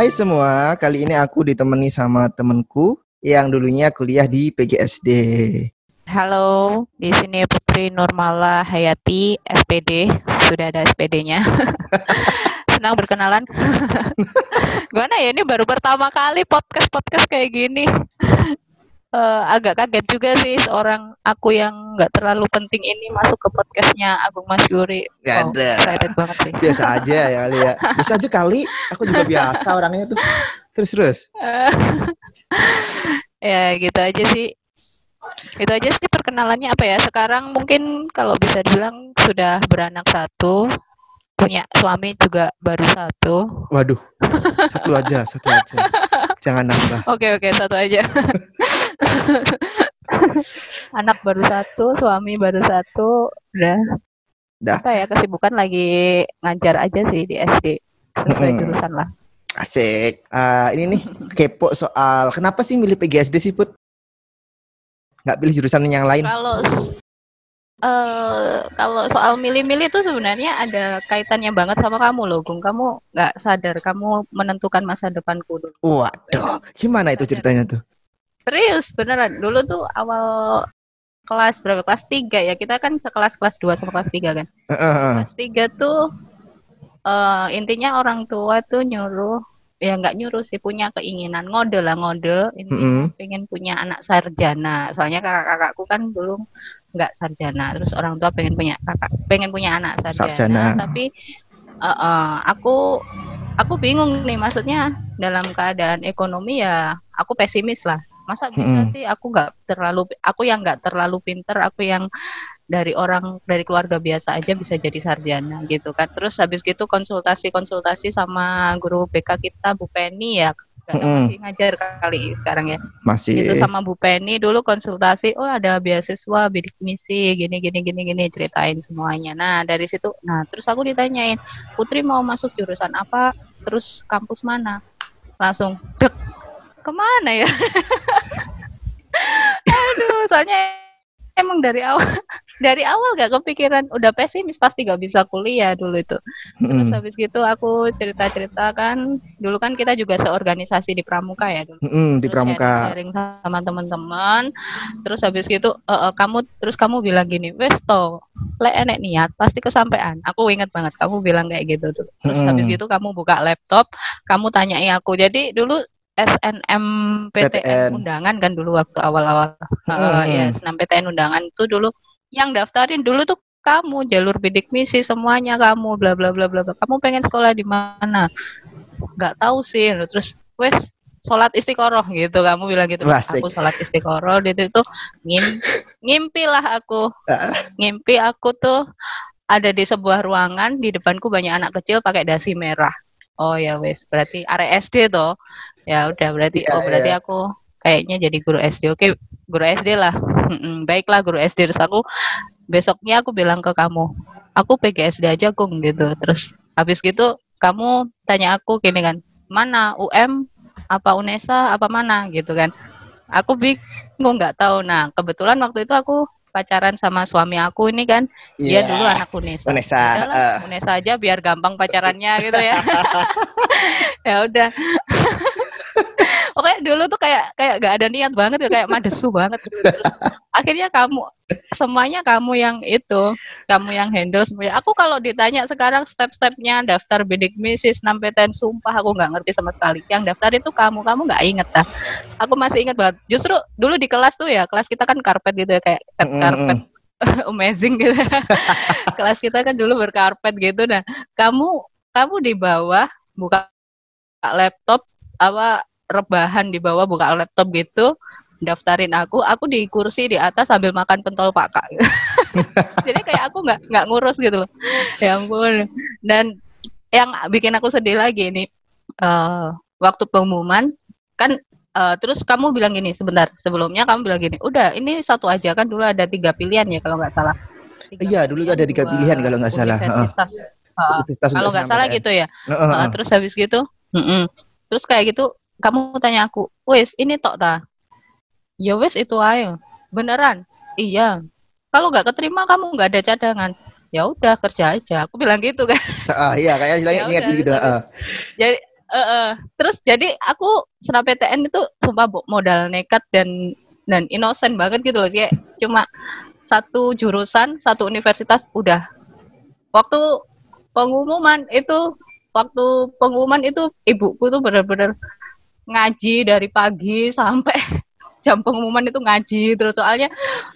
Hai semua, kali ini aku ditemani sama temenku yang dulunya kuliah di PGSD. Halo, di sini Putri Nurmala Hayati, SPD. Sudah ada SPD-nya. Senang berkenalan. Gimana ya, ini baru pertama kali podcast-podcast kayak gini. Uh, agak kaget juga sih seorang aku yang nggak terlalu penting ini masuk ke podcastnya Agung Mas Yuri. Gak oh, ada. banget sih. Biasa aja ya kali ya. Biasa aja kali. Aku juga biasa orangnya tuh. Terus terus. ya gitu aja sih. Itu aja sih perkenalannya apa ya. Sekarang mungkin kalau bisa dibilang sudah beranak satu, punya suami juga baru satu. Waduh, satu aja, satu aja. Jangan nambah. Oke oke, satu aja. Anak baru satu, suami baru satu, udah. Udah. Apa ya kesibukan lagi ngajar aja sih di SD sesuai hmm. jurusan lah. Asik. Uh, ini nih kepo soal kenapa sih milih PGSD sih Put? Nggak pilih jurusan yang lain? Kalau uh, kalau soal milih-milih itu sebenarnya ada kaitannya banget sama kamu loh, Gung. Kamu nggak sadar kamu menentukan masa depanku dulu. Waduh, gimana itu ceritanya tuh? Serius, beneran. Dulu tuh awal kelas berapa? Kelas 3 ya. Kita kan sekelas kelas 2 sama kelas 3 kan. Uh, uh, Kelas 3 tuh uh, intinya orang tua tuh nyuruh ya nggak nyuruh sih punya keinginan. Ngode lah ngode. Ini mm -hmm. pengen punya anak sarjana. Soalnya kakak-kakakku kan belum nggak sarjana. Terus orang tua pengen punya kakak pengen punya anak sarjana, sarjana. tapi uh, uh, aku aku bingung nih. Maksudnya dalam keadaan ekonomi ya aku pesimis lah. Masa bisa hmm. sih? Aku nggak terlalu aku yang nggak terlalu pinter aku yang dari orang dari keluarga biasa aja bisa jadi sarjana gitu kan. Terus habis gitu konsultasi konsultasi sama guru BK kita Bu Penny ya mm masih ngajar kali sekarang ya. Masih. Itu sama Bu Penny dulu konsultasi oh ada beasiswa bidik misi gini gini gini gini ceritain semuanya. Nah dari situ nah terus aku ditanyain Putri mau masuk jurusan apa? Terus kampus mana? Langsung dek ke mana ya? Aduh, soalnya emang dari awal dari awal gak kepikiran udah pesimis pasti gak bisa kuliah dulu itu. Terus mm. habis gitu aku cerita-cerita kan dulu kan kita juga seorganisasi di Pramuka ya dulu. Mm, di Pramuka. Sharing sama teman-teman. Terus habis gitu uh, uh, kamu terus kamu bilang gini, "Wes to, le enek niat pasti kesampaian." Aku inget banget kamu bilang kayak gitu dulu. Terus mm. habis gitu kamu buka laptop, kamu tanyai aku. Jadi dulu SNMPTN undangan kan dulu waktu awal-awal hmm. uh, ya SNMPTN undangan itu dulu yang daftarin dulu tuh kamu jalur bidik misi semuanya kamu bla bla bla bla kamu pengen sekolah di mana? Nggak tahu sih. Terus wes sholat istiqoroh gitu. Kamu bilang gitu Klasik. aku sholat istiqoroh. Itu tuh ngim ngimpi lah aku. Ngimpi aku tuh ada di sebuah ruangan di depanku banyak anak kecil pakai dasi merah. Oh ya wes. Berarti area SD tuh ya udah berarti ya, oh berarti ya. aku kayaknya jadi guru SD oke guru SD lah baiklah guru SD terus aku besoknya aku bilang ke kamu aku PGSD aja kung gitu terus habis gitu kamu tanya aku gini kan mana UM apa UNESA apa mana gitu kan aku bingung nggak tahu nah kebetulan waktu itu aku pacaran sama suami aku ini kan yeah. dia iya. dulu anak UNESA. UNESA. uh. UNESA aja biar gampang pacarannya gitu ya. ya udah. Oke dulu tuh kayak kayak gak ada niat banget ya kayak madesu banget. Terus, akhirnya kamu semuanya kamu yang itu, kamu yang handle semuanya. Aku kalau ditanya sekarang step-stepnya daftar bidik misi, PTN sumpah aku nggak ngerti sama sekali. Yang daftar itu kamu, kamu nggak inget dah. Aku masih inget banget. Justru dulu di kelas tuh ya, kelas kita kan karpet gitu ya kayak karpet. amazing gitu. kelas kita kan dulu berkarpet gitu nah. Kamu kamu di bawah buka laptop apa rebahan di bawah buka laptop gitu daftarin aku aku di kursi di atas sambil makan pentol pakak jadi kayak aku nggak nggak ngurus gitu loh. Ya ampun. Dan yang bikin aku sedih lagi ini uh, waktu pengumuman kan uh, terus kamu bilang gini sebentar sebelumnya kamu bilang gini udah ini satu aja kan dulu ada tiga pilihan ya kalau nggak salah. Iya dulu ada tiga pilihan kalau nggak salah universitas, uh, uh, kalau nggak salah gitu ya. uh, uh, uh. terus habis gitu uh, uh. terus kayak gitu kamu tanya aku, wes ini tok ta? Ya wes itu ayo. Beneran? Iya. Kalau nggak keterima kamu nggak ada cadangan. Ya udah kerja aja. Aku bilang gitu kan. Ah iya kayaknya ya ingat gitu. Uh. Jadi Eh, eh. terus jadi aku PTN itu sumpah modal nekat dan dan innocent banget gitu loh kayak cuma satu jurusan satu universitas udah waktu pengumuman itu waktu pengumuman itu ibuku tuh bener-bener ngaji dari pagi sampai jam pengumuman itu ngaji. Terus soalnya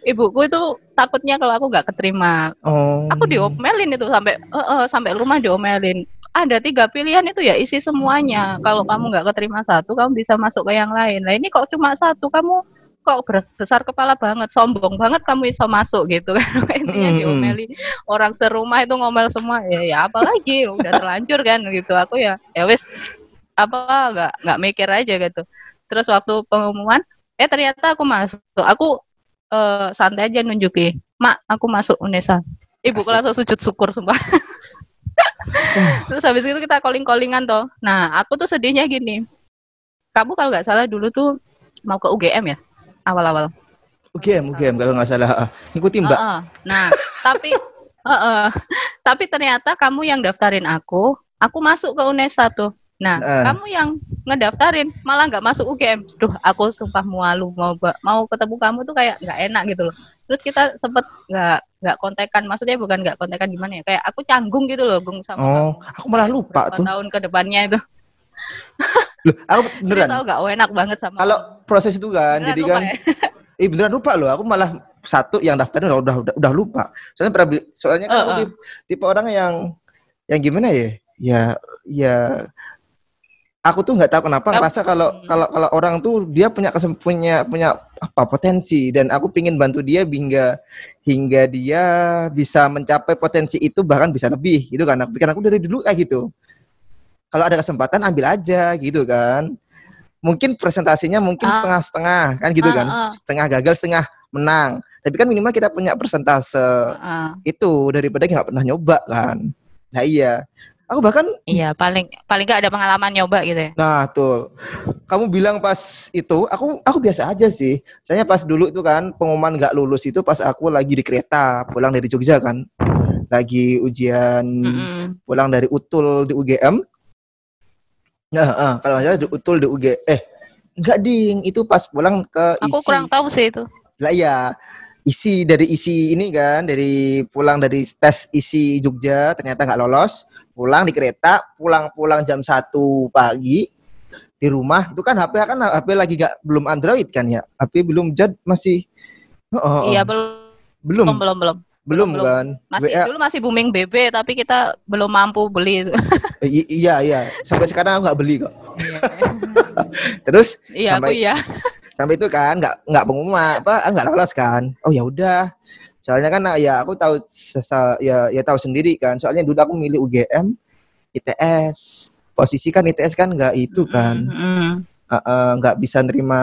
ibuku itu takutnya kalau aku nggak keterima. Oh. aku diomelin itu sampai eh, eh, sampai rumah diomelin. Ada tiga pilihan itu ya isi semuanya. Kalau kamu nggak keterima satu kamu bisa masuk ke yang lain. Nah ini kok cuma satu? Kamu kok bes- besar kepala banget sombong banget kamu bisa masuk gitu kan. Intinya Mm-mm. diomelin. Orang serumah itu ngomel semua ya ya apalagi udah terlanjur kan? Gitu. Aku ya ya wes apa nggak nggak mikir aja gitu terus waktu pengumuman eh ternyata aku masuk aku eh, santai aja nunjukin mak aku masuk Unesa ibu Asik. langsung sujud syukur sumpah terus habis itu kita calling callingan toh nah aku tuh sedihnya gini kamu kalau nggak salah dulu tuh mau ke UGM ya awal-awal UGM, UGM kalau nggak salah. Ah, Ngikutin Mbak. Heeh. Nah, tapi heeh. tapi ternyata kamu yang daftarin aku, aku masuk ke UNESA tuh. Nah, Heeh. kamu yang ngedaftarin malah nggak masuk UGM. Duh, aku sumpah malu mau mau ketemu kamu tuh kayak nggak enak gitu loh. Terus kita sempet nggak nggak kontekan, maksudnya bukan nggak kontekan gimana ya? Kayak aku canggung gitu loh, Gung sama Oh, kamu. aku malah lupa Berapa tuh. tahun ke depannya itu. Loh, aku beneran. tahu nggak enak banget sama Kalau proses itu kan, Beneran jadi kan, ya? eh beneran lupa loh. Aku malah satu yang daftarnya udah udah udah, udah lupa. Soalnya pernah soalnya kan aku Heeh. tipe, tipe orang yang yang gimana ya? Ya ya aku tuh nggak tahu kenapa ngerasa kalau kalau kalau orang tuh dia punya kesem, punya punya apa potensi dan aku pingin bantu dia hingga hingga dia bisa mencapai potensi itu bahkan bisa lebih gitu kan. Aku pikir aku dari dulu kayak gitu. Kalau ada kesempatan ambil aja gitu kan. Mungkin presentasinya mungkin Ah. setengah-setengah kan gitu Ah, kan. ah. Setengah gagal, setengah menang. Tapi kan minimal kita punya persentase itu daripada nggak pernah nyoba kan. Nah iya. Aku bahkan Iya, paling paling nggak ada pengalaman nyoba gitu ya. Nah, tuh. Kamu bilang pas itu, aku aku biasa aja sih. Soalnya pas dulu itu kan pengumuman nggak lulus itu pas aku lagi di kereta pulang dari Jogja kan. Lagi ujian Mm-mm. pulang dari Utul di UGM. Nah, eh, kalau salah di Utul di UG eh enggak ding, itu pas pulang ke isi. Aku kurang tahu sih itu. Lah iya, isi dari isi ini kan, dari pulang dari tes isi Jogja ternyata nggak lolos, pulang di kereta, pulang-pulang jam 1 pagi di rumah itu kan HP kan HP lagi nggak belum Android kan ya, HP belum jad masih Oh, oh, oh. Iya, belum. Belum? Belum belum belum. belum kan? Masih dulu masih booming BB tapi kita belum mampu beli i- iya iya. Sampai sekarang aku nggak beli kok. Terus? Iya, aku Sampai- iya. sampai itu kan nggak nggak pengumuman apa ah, nggak lolos kan? Oh ya udah soalnya kan ya aku tahu ya ya tahu sendiri kan. Soalnya dulu aku milih UGM ITS posisi kan ITS kan nggak itu kan. Mm-mm. eh, eh, nggak bisa nerima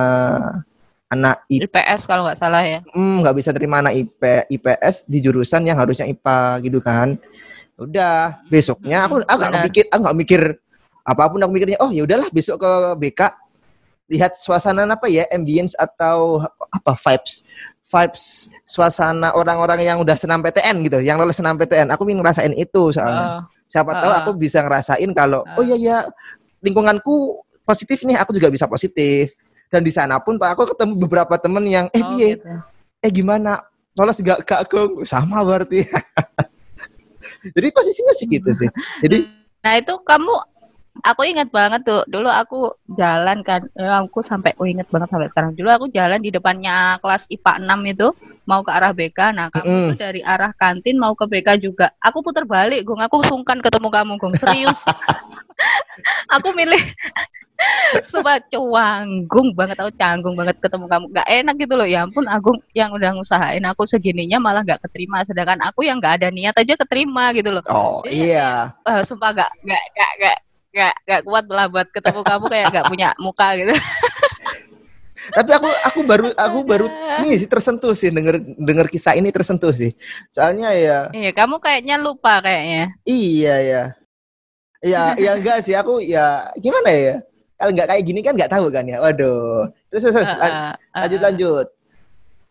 anak I- IPS kalau nggak salah ya. mm, nggak bisa terima anak IP, IPS di jurusan yang harusnya IPA gitu kan. Udah besoknya aku Mm, aku nggak mikir aku nggak mikir apa pun aku mikirnya oh ya udahlah besok ke BK lihat suasana apa ya ambience atau apa vibes vibes suasana orang-orang yang udah senam PTN gitu yang lolos senam PTN aku ingin ngerasain itu soalnya. Oh, siapa tahu Heeh. aku bisa ngerasain kalau oh iya ya lingkunganku positif nih aku juga bisa positif. Dan di sana pun pak aku ketemu beberapa temen yang eh oh, piye gitu. eh gimana? Lolos gak kak aku? Sama berarti. Jadi posisinya sih gitu sih. Jadi Nah, itu kamu aku ingat banget tuh. Dulu aku jalan kan, eh, aku sampai oh ingat banget sampai sekarang. Dulu aku jalan di depannya kelas IPA 6 itu mau ke arah BK. Nah, kamu Mm-mm. tuh dari arah kantin mau ke BK juga. Aku putar balik, Gung. Aku sungkan ketemu kamu, Gung. Serius. aku milih Sumpah canggung banget aku canggung banget ketemu kamu gak enak gitu loh ya ampun Agung yang udah ngusahain aku segininya malah gak keterima sedangkan aku yang gak ada niat aja keterima gitu loh oh iya Eh, sumpah gak gak gak gak gak gak kuat lah buat ketemu kamu kayak gak punya muka gitu. Tapi aku aku baru aku baru ini sih tersentuh sih denger denger kisah ini tersentuh sih. Soalnya ya iya kamu kayaknya lupa kayaknya. Iya ya. Iya iya enggak sih aku ya gimana ya? Kalau nggak kayak gini kan nggak tahu kan ya? Waduh. Terus terus, terus. Lan- lanjut lanjut.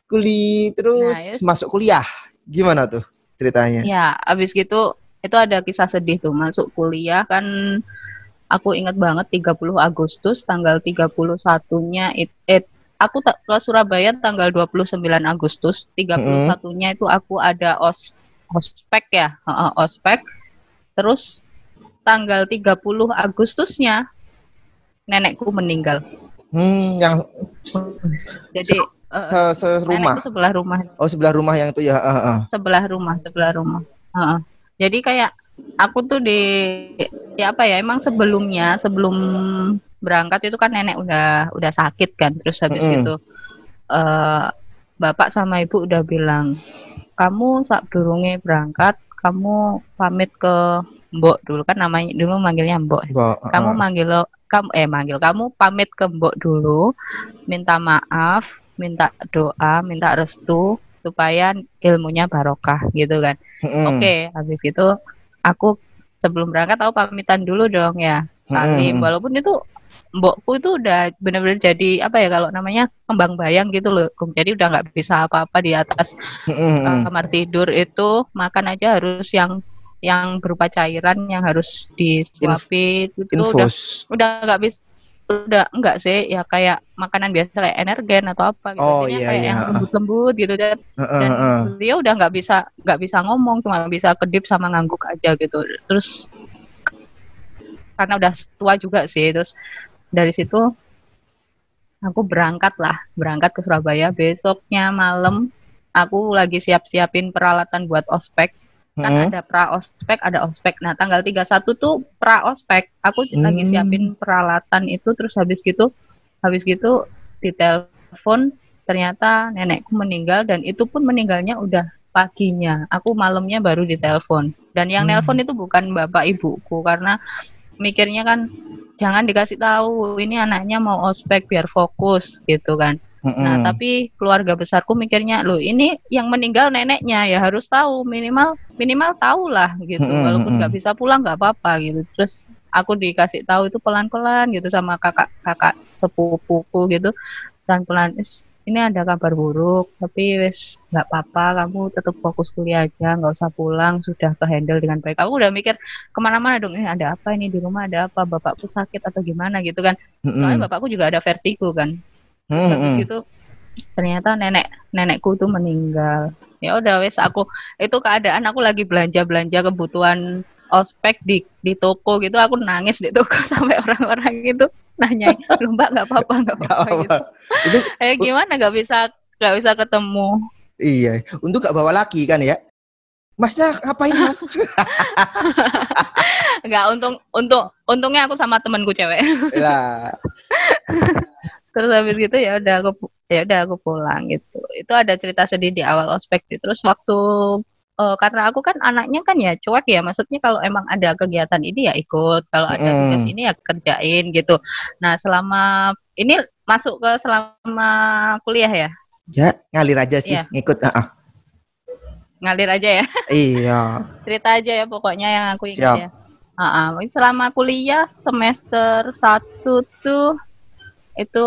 Kuliah terus Nah, yes. masuk kuliah. Gimana tuh ceritanya? Ya, abis gitu itu ada kisah sedih tuh. Masuk kuliah kan aku ingat banget 30 Agustus tanggal 31-nya it, it aku ke Surabaya tanggal 29 Agustus 31-nya itu aku ada os ospek ya uh, ospek terus tanggal 30 Agustusnya nenekku meninggal Hmm, yang jadi uh, se serumah. nenekku sebelah rumah Oh, sebelah rumah yang itu ya. Uh, uh. sebelah rumah sebelah rumah Heeh. jadi kayak aku tuh di ya apa ya emang sebelumnya sebelum berangkat itu kan nenek udah udah sakit kan terus habis Mm-mm. itu eh bapak sama ibu udah bilang kamu saat durunge berangkat kamu pamit ke mbok dulu kan namanya dulu manggilnya mbok uh, kamu uh. manggil lo- kamu eh manggil kamu pamit ke mbok dulu minta maaf minta doa minta restu supaya ilmunya barokah gitu kan Mm-mm. oke habis gitu aku sebelum berangkat aku pamitan dulu dong ya salim Mm-mm. walaupun itu mbokku itu udah benar-benar jadi apa ya kalau namanya kembang bayang gitu loh Gung. jadi udah nggak bisa apa-apa di atas Mm-mm. kamar tidur itu makan aja harus yang yang berupa cairan yang harus disuapin itu udah udah nggak bisa udah enggak sih. Ya kayak makanan biasa kayak energen atau apa gitu. Oh, iya, kayak iya. yang lembut-lembut gitu dan Uh, uh, dan uh. dia udah nggak bisa nggak bisa ngomong cuma bisa kedip sama ngangguk aja gitu. Terus karena udah tua juga sih terus dari situ aku berangkat lah berangkat ke Surabaya. Besoknya malam aku lagi siap-siapin peralatan buat ospek kan Mm-mm. ada pra ospek ada ospek nah tanggal 31 tuh pra ospek aku lagi Hmm. siapin peralatan itu terus habis gitu habis gitu ditelepon ternyata nenekku meninggal dan itu pun meninggalnya udah paginya aku malamnya baru ditelepon dan yang Hmm. nelpon itu bukan bapak ibuku karena mikirnya kan jangan dikasih tahu ini anaknya mau ospek biar fokus gitu kan Mm-mm. Nah, tapi keluarga besarku mikirnya, loh ini yang meninggal neneknya ya harus tahu minimal minimal tahu lah gitu. Mm-mm, Walaupun nggak bisa pulang nggak apa-apa gitu. Terus aku dikasih tahu itu pelan-pelan gitu sama kakak-kakak sepupuku gitu. Dan pelan "Is, ini ada kabar buruk, tapi wes nggak apa-apa, kamu tetap fokus kuliah aja, nggak usah pulang, sudah ke handle dengan baik. Aku udah mikir ke mana-mana dong, ini ada apa ini di rumah ada apa, bapakku sakit atau gimana gitu kan. Soalnya bapakku juga ada vertigo kan Mm-mm. habis itu ternyata nenek nenekku tuh meninggal ya udah wes aku itu keadaan aku lagi belanja belanja kebutuhan ospek di di toko gitu aku nangis di toko sampai orang-orang itu nanya lu mbak nggak apa-apa nggak Nggak apa-apa gitu. Itu eh gimana nggak bisa nggak bisa ketemu iya, untuk gak bawa laki kan ya. Masnya ngapain mas? nggak untung untung untungnya aku sama temanku cewek lah, terus habis gitu ya udah aku ya udah aku pulang gitu itu ada cerita sedih di awal ospek sih. terus waktu eh, karena aku kan anaknya kan ya cuek ya maksudnya kalau emang ada kegiatan ini ya ikut kalau ada Mm. tugas ini ya kerjain gitu nah selama ini masuk ke selama kuliah ya ya ngalir aja sih, Iya. ngikut. ah, ah. ngalir aja ya Iya, cerita aja ya pokoknya yang aku Siap. ingat ya Ah, ah. selama kuliah semester satu tuh itu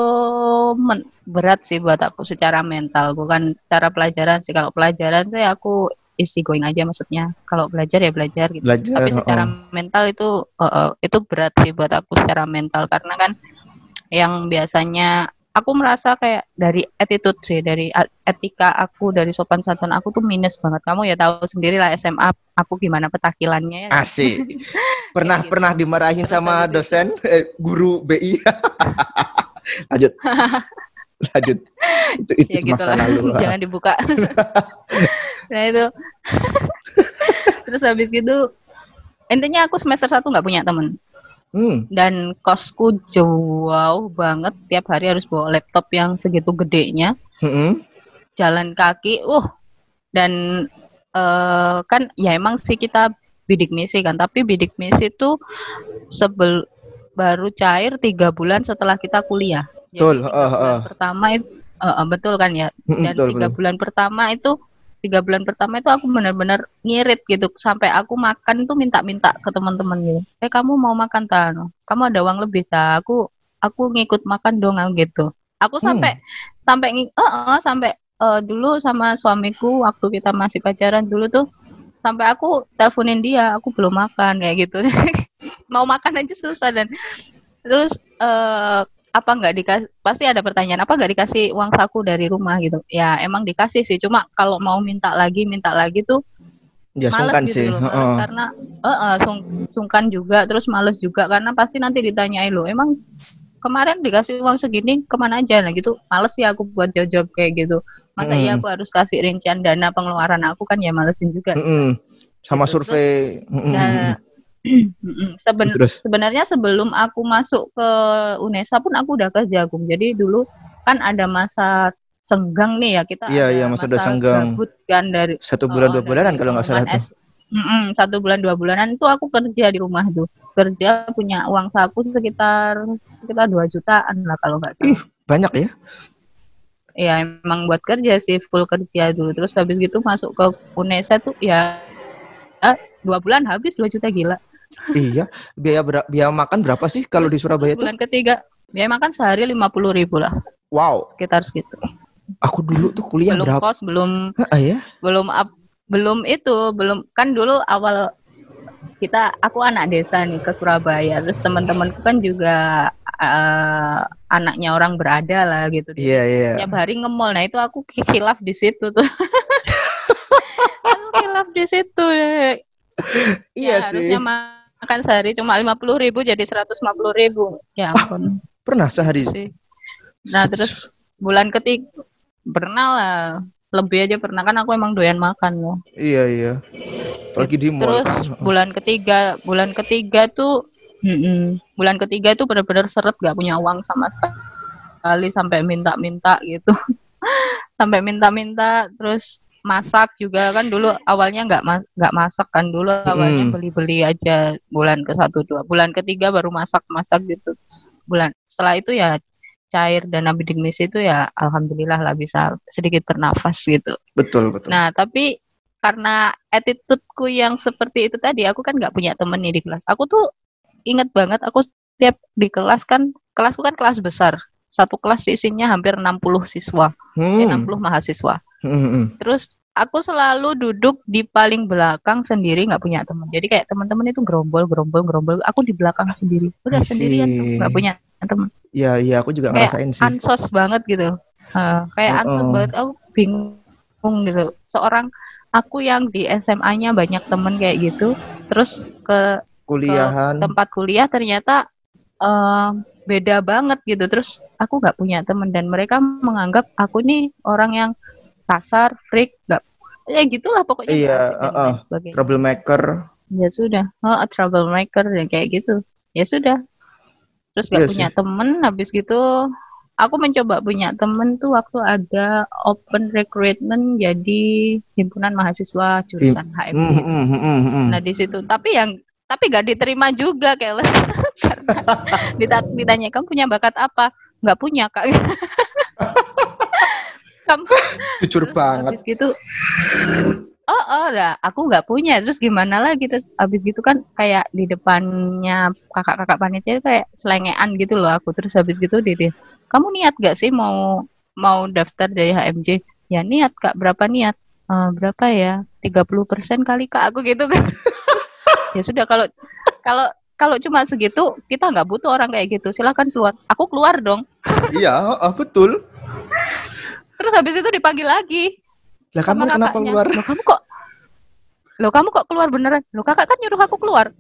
men- berat sih buat aku secara mental bukan secara pelajaran sih kalau pelajaran tuh ya aku easy going aja maksudnya kalau belajar ya belajar gitu belajar. tapi secara oh. mental itu eh, eh, itu berat sih buat aku secara mental karena kan yang biasanya aku merasa kayak dari attitude sih dari etika aku dari sopan santun aku tuh minus banget kamu ya tahu sendiri lah SMA aku gimana petakilannya ya Asik. Pernah gitu. pernah dimarahin Terus sama dosen eh, guru BI. Lanjut. Lanjut. Itu itu, ya gitu masa lah lalu. lah. jangan dibuka nah itu terus habis gitu intinya aku semester satu nggak punya temen Hmm. dan kosku jauh banget tiap hari harus bawa laptop yang segitu gedenya Mm-mm. jalan kaki uh dan eh, kan ya emang sih kita bidik misi kan tapi bidik misi itu sebel baru cair tiga bulan setelah kita kuliah. Betul, tiga bulan eh. pertama itu eh, eh, betul kan ya? Dan betul, tiga betul. bulan pertama itu tiga bulan pertama itu aku benar-benar ngirit gitu. Sampai aku makan tuh minta-minta ke teman-teman gitu. Eh kamu mau makan tak kamu ada uang lebih tak aku aku ngikut makan dong gitu. Aku Hmm. sampai sampai ngi- eh, eh, sampai eh, dulu sama suamiku waktu kita masih pacaran dulu tuh sampai aku teleponin dia aku belum makan kayak gitu mau makan aja susah dan terus eh apa nggak dikasih pasti ada pertanyaan apa nggak dikasih uang saku dari rumah gitu ya emang dikasih sih cuma kalau mau minta lagi minta lagi tuh Ya males sungkan gitu sih. loh, males Heeh. karena eh, eh, sung- sungkan juga terus males juga karena pasti nanti ditanyain lo emang kemarin dikasih uang segini ke mana aja nah gitu males sih aku buat jawab kayak gitu masa iya Mm-mm. aku harus kasih rincian dana pengeluaran aku kan ya malesin juga Mm-mm. Sama Gitu. survei. Mm-mm. Nah, mm-mm. Seben- Terus sebenarnya sebelum aku masuk ke UNESA pun aku udah kerja Gung. Jadi dulu kan ada masa senggang nih ya kita Iya, iya, masa udah senggang. gabut kan dari satu bulan oh, dua bulanan kalau nggak salah tuh. Mm-mm, satu bulan dua bulanan itu aku kerja di rumah tuh kerja punya uang saku sekitar sekitar dua jutaan lah kalau nggak salah Ih. Banyak ya? ya emang buat kerja sih full kerja dulu terus habis gitu masuk ke UNESA tuh ya dua bulan habis dua juta gila iya. Biaya bera- biaya makan berapa sih kalau di Surabaya tuh? bulan ketiga biaya makan sehari lima puluh ribu lah Wow. sekitar segitu Aku dulu tuh kuliah belum berapa? kos belum Ah, ya? belum up- belum itu belum kan dulu awal kita aku anak desa nih ke Surabaya terus teman-temanku kan juga eh, anaknya orang berada lah gitu Iya, iya. tiap hari nge-mall nah itu aku kilaf di situ tuh aku kilaf di situ Iya Ya, sih. harusnya makan sehari cuma lima puluh ribu jadi seratus lima puluh ribu. Ya ampun. Pernah sehari. sih nah terus bulan ketiga pernah lah. Lebih aja pernah kan aku emang doyan makan loh Iya, iya. Apalagi di mall. terus bulan ketiga bulan ketiga tuh mm-mm, bulan ketiga tuh benar-benar seret gak punya uang sama sekali sampai minta-minta gitu. Sampai minta-minta terus masak juga kan dulu awalnya nggak ma- nggak masak kan dulu awalnya Mm. beli-beli aja bulan ke satu dua bulan ketiga baru masak-masak gitu Terus bulan setelah itu ya cair dana bidik misi itu ya alhamdulillah lah bisa sedikit bernafas gitu Betul, betul. Nah, tapi karena attitude-ku yang seperti itu tadi, aku kan nggak punya temen nih di kelas. Aku tuh inget banget, aku setiap di kelas kan, kelasku kan kelas besar. Satu kelas isinya hampir 60 siswa, eh, Hmm. 60 mahasiswa. Hmm, hmm. Terus aku selalu duduk di paling belakang sendiri, nggak punya teman. Jadi kayak teman-teman itu gerombol, gerombol, gerombol. Aku di belakang sendiri, udah I sendirian, nggak punya teman. Iya, iya, aku juga Kayak ngerasain sih. Ansos banget gitu. Eh, kayak ansos Uh-uh. banget, aku bingung gitu. Seorang aku yang di SMA-nya banyak temen kayak gitu, terus ke Kuliahan. tempat kuliah ternyata eh, beda banget gitu. Terus aku nggak punya temen dan mereka menganggap aku nih orang yang kasar, freak, nggak ya gitulah pokoknya Iya, uh-uh. lain sebagainya. troublemaker. Ya sudah, oh, a troublemaker dan kayak gitu. Ya sudah. Terus gak Iya punya temen, habis gitu aku mencoba punya temen tuh waktu ada open recruitment jadi himpunan mahasiswa jurusan HMD. Hmm, hmm, hmm, hmm, hmm. Nah di situ, tapi yang tapi gak diterima juga keles karena dita- ditanya kamu punya bakat apa? Nggak punya kak. kamu Jujur banget. Habis gitu, oh oh lah, aku nggak punya. Terus gimana lagi? Terus habis gitu kan kayak di depannya kakak-kakak panitia itu kayak selengean gitu loh aku. Terus habis gitu dia, kamu niat gak sih mau mau daftar dari HMJ? Ya niat kak. Berapa niat? "Eh, berapa ya? 30% kali kak aku gitu kan. ya sudah kalau kalau kalau cuma segitu kita nggak butuh orang kayak gitu. Silahkan keluar. Aku keluar dong. Iya, betul. Terus habis itu dipanggil lagi. Lah kamu kenapa kakaknya. keluar? Loh kamu kok Loh kamu kok keluar beneran? Loh kakak kan nyuruh aku keluar.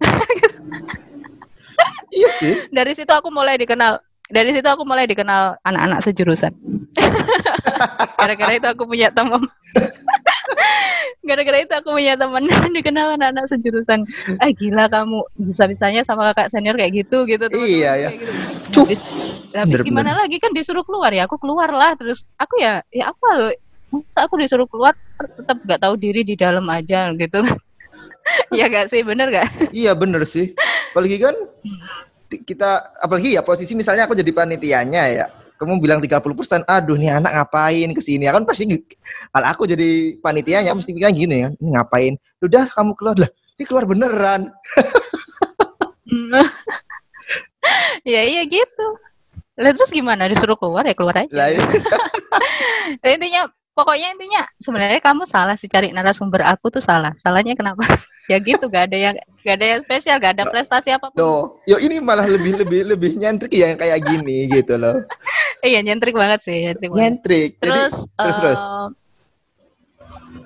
Iya sih. Dari situ aku mulai dikenal. Dari situ aku mulai dikenal anak-anak sejurusan. Gara-gara itu aku punya teman. Gara-gara itu aku punya teman dikenal anak-anak sejurusan. Ah gila kamu bisa-bisanya sama kakak senior kayak gitu gitu. teman-teman Iya, ya. gitu. Cuk. Habis, gimana lagi kan disuruh keluar ya aku keluar lah terus aku ya ya apa loh masa aku disuruh keluar tetap gak tahu diri di dalam aja gitu ya gak sih bener gak Iya bener sih. Apalagi kan di- kita apalagi ya posisi misalnya aku jadi panitianya ya. Kamu bilang 30%, aduh nih anak ngapain ke sini ya kan pasti kalau aku jadi panitianya mesti bilang gini kan, "Ini ngapain? Udah kamu keluar lah. Ini keluar beneran. ya iya gitu lah terus gimana disuruh keluar ya keluar aja iya. Intinya pokoknya intinya sebenarnya kamu salah sih cari narasumber aku tuh salah. Salahnya kenapa? Ya gitu, gak ada yang gak ada yang spesial, gak ada prestasi apa No, yo ini malah lebih lebih lebih nyentrik ya yang kayak gini gitu loh. Iya nyentrik banget sih, nyentrik. banget. Nyentrik. Jadi- Terus terus, terus.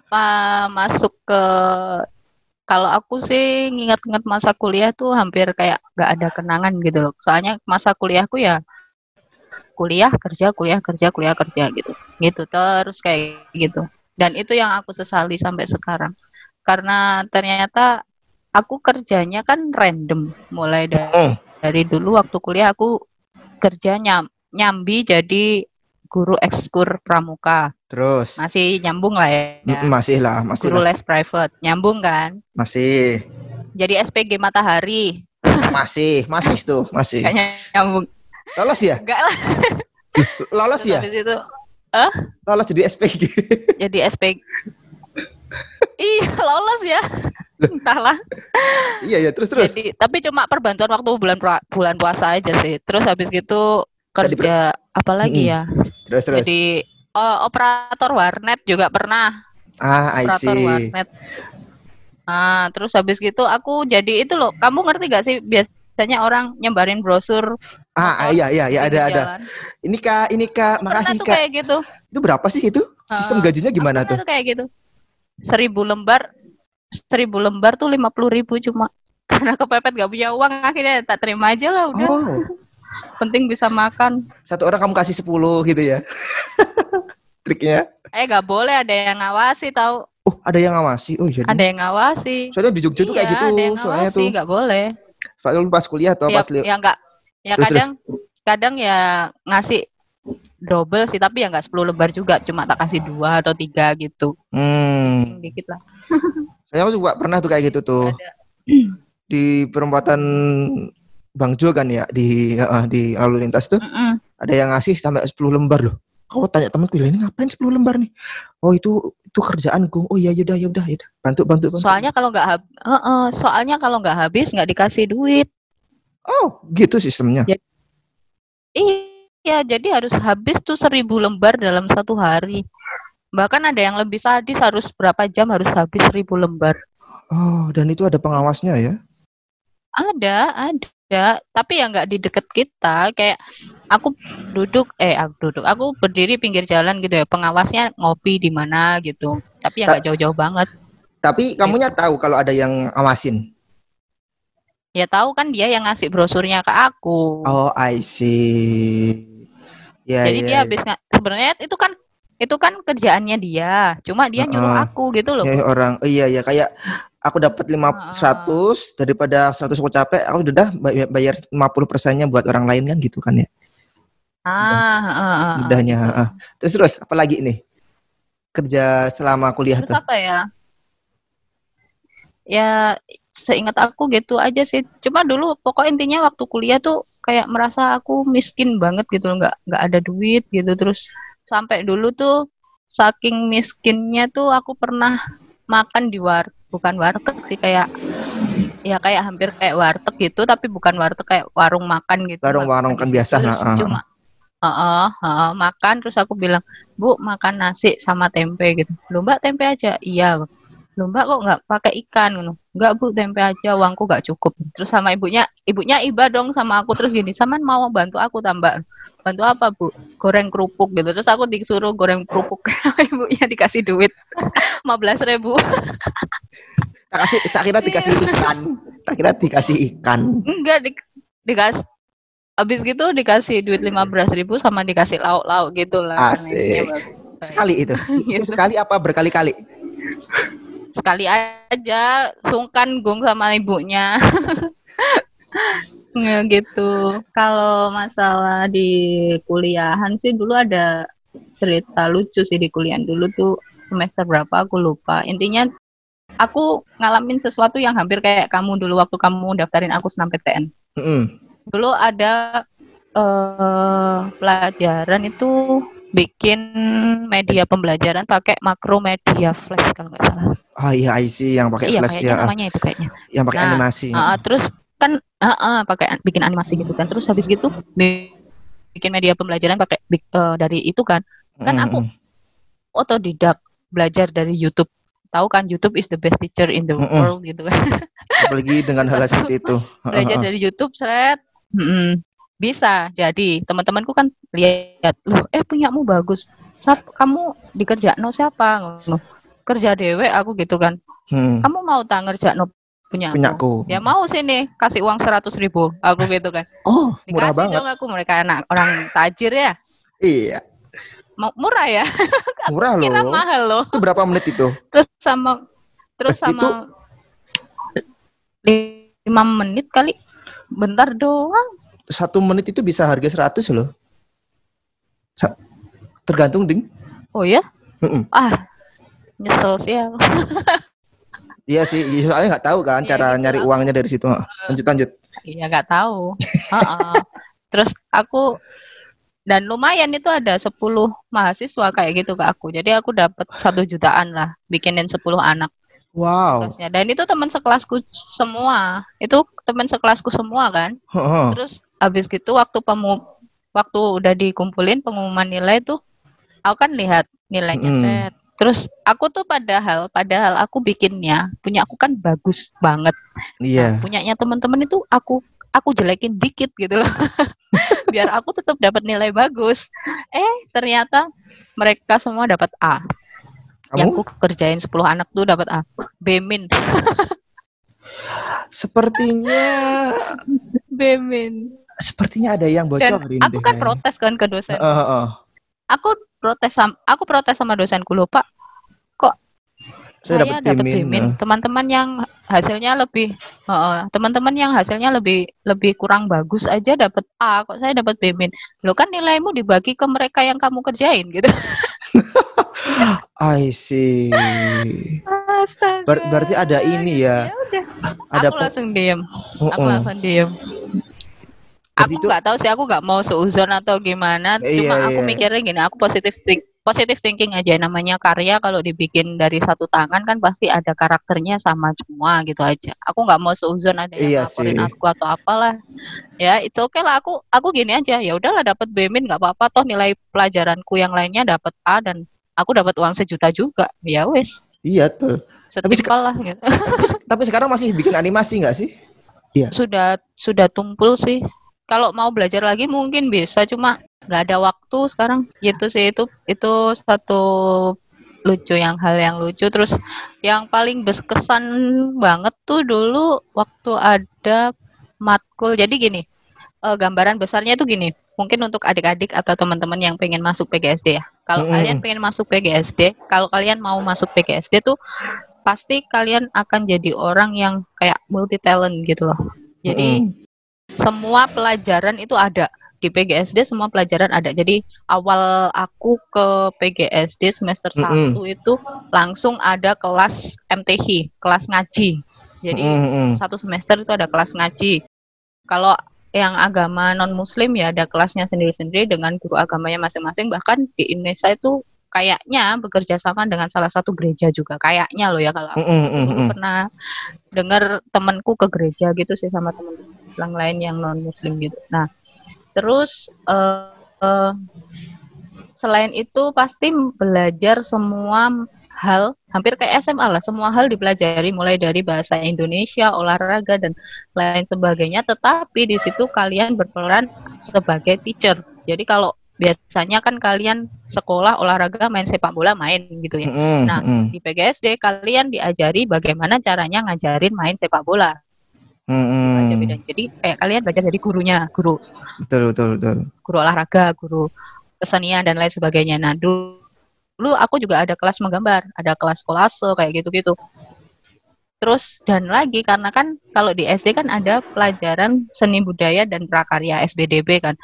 pa- masuk ke kalau aku sih nginget-nginget masa kuliah tuh hampir kayak gak ada kenangan gitu loh. Soalnya masa kuliahku ya kuliah kerja kuliah kerja kuliah kerja gitu gitu terus kayak gitu dan itu yang aku sesali sampai sekarang karena ternyata aku kerjanya kan random. Mulai dari Mm, dari dulu waktu kuliah aku kerja nyam, nyambi jadi guru ekskur pramuka. Terus? Masih nyambung lah ya, masih lah, masih guru lah. les private. Nyambung kan? Masih. jadi SPG matahari. Masih, masih tuh, masih. kayaknya nyambung. Lolos ya? enggak lah. Lolos Terus ya? habis itu. Lolos jadi SPG. jadi SPG iya lolos ya entahlah iya ya, terus terus. jadi tapi cuma perbantuan waktu bulan bulan puasa aja sih terus habis gitu Tadi kerja apa lagi ya Terus terus. jadi oh, operator warnet juga pernah Ah, I operator see. warnet. Ah, terus habis gitu aku jadi itu loh. Kamu ngerti gak sih biasanya orang nyebarin brosur Ah, iya iya iya ada ada. Ini Kak, ini Kak, makasih Kak. kayak gitu. Itu berapa sih itu? Sistem Ah, gajinya gimana tuh? tuh kayak gitu. Seribu lembar, seribu lembar tuh lima puluh ribu cuma karena kepepet gak punya uang akhirnya tak terima aja lah udah. Oh, Penting bisa makan. satu orang kamu kasih 10 gitu ya. Triknya. Eh gak boleh ada yang ngawasi tahu. Oh, ada yang ngawasi. Oh, jadi. Ada yang ngawasi. Soalnya di Jogja tuh kayak Iya, gitu, ada yang soalnya ngawasi, tuh. gak boleh. Soalnya pas kuliah atau ya, pas ya enggak ya Terus, kadang kadang ya ngasih double sih tapi ya enggak 10 lembar juga cuma tak kasih dua atau tiga gitu Hmm. dikit lah Saya juga pernah tuh kayak gitu tuh. ada Di perempatan Bang Jo kan ya di ah, di lalu lintas tuh Mm-mm. ada yang ngasih sampai 10 lembar loh. Kau tanya temanku, "Lah ini ngapain 10 lembar nih?" Oh, itu itu kerjaan Gung. Oh iya yaudah yaudah yaudah. Bantu bantu bantu. soalnya kalau nggak hab- Heeh, soalnya kalau nggak habis nggak dikasih duit Oh, gitu sistemnya. Ya. iya jadi harus habis tuh seribu lembar dalam satu hari bahkan ada yang lebih sadis harus berapa jam harus habis seribu lembar Oh, dan itu ada pengawasnya ya. Ada, ada. Tapi ya nggak di deket kita. Kayak aku duduk, eh aku duduk, aku berdiri pinggir jalan gitu ya. Pengawasnya ngopi di mana gitu. Tapi ya Ta- nggak jauh-jauh banget. Tapi kamunya tahu kalau ada yang ngawasin. Ya tahu kan dia yang ngasih brosurnya ke aku. Oh, I see. Ya, Jadi ya, dia ya. habis nggak sebenarnya itu kan itu kan kerjaannya dia. Cuma dia nyuruh Heeh. aku gitu loh. Ya, orang oh, iya ya kayak aku dapat lima. 100 daripada 100 aku capek, aku udah dah bay- bayar 50 persennya buat orang lain kan gitu kan ya. Ah, heeh, heeh, Mudahnya. gitu. heeh. Terus terus apa lagi nih? Kerja selama kuliah Terus tuh. apa ya? Ya seingat aku gitu aja sih. Cuma dulu pokok intinya waktu kuliah tuh kayak merasa aku miskin banget gitu loh, nggak nggak ada duit gitu. Terus sampai dulu tuh saking miskinnya tuh aku pernah makan di war bukan warteg sih kayak ya kayak hampir kayak warteg gitu tapi bukan warteg kayak warung makan gitu. Warung-warung Makan kan biasa, terus heeh. cuma Heeh, heeh, makan terus aku bilang bu makan nasi sama tempe gitu. Lu mbak tempe aja? Iya lu mbak kok nggak pakai ikan? gitu nggak bu tempe aja uangku nggak cukup terus sama ibunya ibunya iba dong sama aku terus gini saman mau bantu aku tambah bantu apa bu goreng kerupuk gitu terus aku disuruh goreng kerupuk ibunya dikasih duit 15.000 ribu Tak kasih tak kira dikasih Iya. ikan. Tak kira dikasih ikan. enggak di, dikasih Abis gitu dikasih duit 15.000 ribu sama dikasih lauk-lauk gitu lah. Asik. Sekali itu. Itu Gitu. sekali apa berkali-kali? Sekali aja sungkan gung sama ibunya. Gitu. Kalau masalah di kuliahan sih dulu ada cerita lucu sih di kuliah dulu tuh semester berapa aku lupa. Intinya aku ngalamin sesuatu yang hampir kayak kamu dulu waktu kamu daftarin aku senam PTN. Mm-mm. dulu ada eh pelajaran itu bikin media pembelajaran pakai makromedia flash kalau nggak salah. Ah iya I see yang pakai iya flash ya. namanya itu kayaknya. Yang pakai Nah, animasi. Ah, ah, terus kan ah, ah, pakai bikin animasi gitu kan. Terus habis gitu bi- bikin media pembelajaran pakai eh, dari itu kan. kan aku- Mm-mm. otodidak belajar dari YouTube. Tahu kan YouTube is the best teacher in the Mm-mm. world gitu kan. Apalagi dengan hal seperti itu. belajar dari YouTube seret mm-mm, bisa. Jadi teman-temanku kan lihat loh eh punyamu bagus. Sap, kamu dikerja no siapa? Ngono. kerja dewe aku gitu kan. Hmm, kamu mau tak ngerja no punya aku punyaku. ya mau sini kasih uang seratus ribu aku Mas- gitu kan. Oh, murah dikasih banget. dong aku mereka anak orang tajir ya. Iya, mau murah ya? Murah kira loh. mahal loh. Itu berapa menit itu? terus sama terus Eh, itu- sama lima menit kali. Bentar doang Satu menit itu bisa harga 100 loh. Sa- Tergantung ding. oh ya Mm-mm. ah nyesel sih aku Iya sih, iya, soalnya nggak tahu kan Iya, cara gitu. nyari uangnya dari situ. Lanjut lanjut. iya nggak tahu Heeh. terus aku dan lumayan itu ada 10 mahasiswa kayak gitu ke aku jadi aku dapat satu jutaan lah bikinin 10 anak Wow. dan itu teman sekelasku semua itu teman sekelasku semua kan terus habis gitu waktu pemu waktu udah dikumpulin pengumuman nilai tuh aku kan lihat nilainya Mm. set. terus aku tuh padahal padahal aku bikinnya punya aku kan bagus banget. Iya. punyanya teman-teman itu aku aku jelekin dikit gitu loh. Biar aku tetap dapat nilai bagus. Eh ternyata mereka semua dapat A. Yang Kamu? aku kerjain 10 anak tuh dapat A. B min. Sepertinya B min sepertinya ada yang dan bocorin aku deh. kan protes kan ke dosen Heeh, heeh. aku protes sama aku protes sama dosenku lupa Saya saya dapat dapat B min. B min teman-teman yang hasilnya lebih Heeh, teman-teman yang hasilnya lebih lebih kurang bagus aja dapat A kok saya dapat B min lo kan nilaimu dibagi ke mereka yang kamu kerjain gitu I see. Ber- berarti ada ini ya. udah. Ada aku langsung diem. Aku Heeh. langsung diem. Aku itu- nggak tahu sih, aku nggak mau seuzon atau gimana. Iya, Cuma aku iya. mikirnya gini, aku positif think, positive thinking aja. Namanya karya kalau dibikin dari satu tangan kan pasti ada karakternya sama semua gitu aja. Aku nggak mau seuzon ada Iya yang laporin sih. aku atau apalah. Ya, it's okay lah. Aku aku gini aja. Ya udahlah dapat B min nggak apa-apa. Toh nilai pelajaranku yang lainnya dapat A dan aku dapat uang sejuta juga. Ya wes, Iya tuh. Tapi setimpal lah gitu. Tapi, tapi sekarang masih bikin animasi nggak sih? sudah sudah tumpul sih. Kalau mau belajar lagi mungkin bisa, cuma nggak ada waktu sekarang. Gitu sih itu itu satu lucu yang hal yang lucu. Terus yang paling berkesan banget tuh dulu waktu ada matkul. Jadi gini, eh, gambaran besarnya itu gini. Mungkin untuk adik-adik atau teman-teman yang pengen masuk PGSD ya. Kalau Mm-mm. kalian pengen masuk PGSD, kalau kalian mau masuk PGSD tuh pasti kalian akan jadi orang yang kayak multi talent gitu loh. Jadi Mm-mm. Semua pelajaran itu ada di PGSD semua pelajaran ada. Jadi awal aku ke PGSD semester Mm-mm. 1 itu langsung ada kelas MTH, kelas ngaji. Jadi Mm-mm, mm-mm. satu semester itu ada kelas ngaji. Kalau yang agama non muslim ya ada kelasnya sendiri-sendiri dengan guru agamanya masing-masing. Bahkan di Indonesia itu kayaknya bekerja sama dengan salah satu gereja juga. Kayaknya loh ya kalau aku mm-mm. dulu pernah dengar temanku ke gereja gitu sih sama temen yang lain yang non muslim gitu. Nah, terus eh, eh, selain itu pasti belajar semua hal hampir kayak SMA lah semua hal dipelajari mulai dari bahasa Indonesia olahraga dan lain sebagainya tetapi di situ kalian berperan sebagai teacher jadi kalau biasanya kan kalian sekolah olahraga main sepak bola main gitu ya Mm-mm, Nah, mm-mm. di PGSD kalian diajari bagaimana caranya ngajarin main sepak bola. Bedanya. Jadi kayak kalian belajar dari gurunya, guru Betul betul betul. guru olahraga, guru kesenian dan lain sebagainya. Nah, dulu, dulu aku juga ada kelas menggambar, ada kelas kolase kayak gitu-gitu. Terus dan lagi karena kan kalau di SD kan ada pelajaran seni budaya dan prakarya SBDB kan.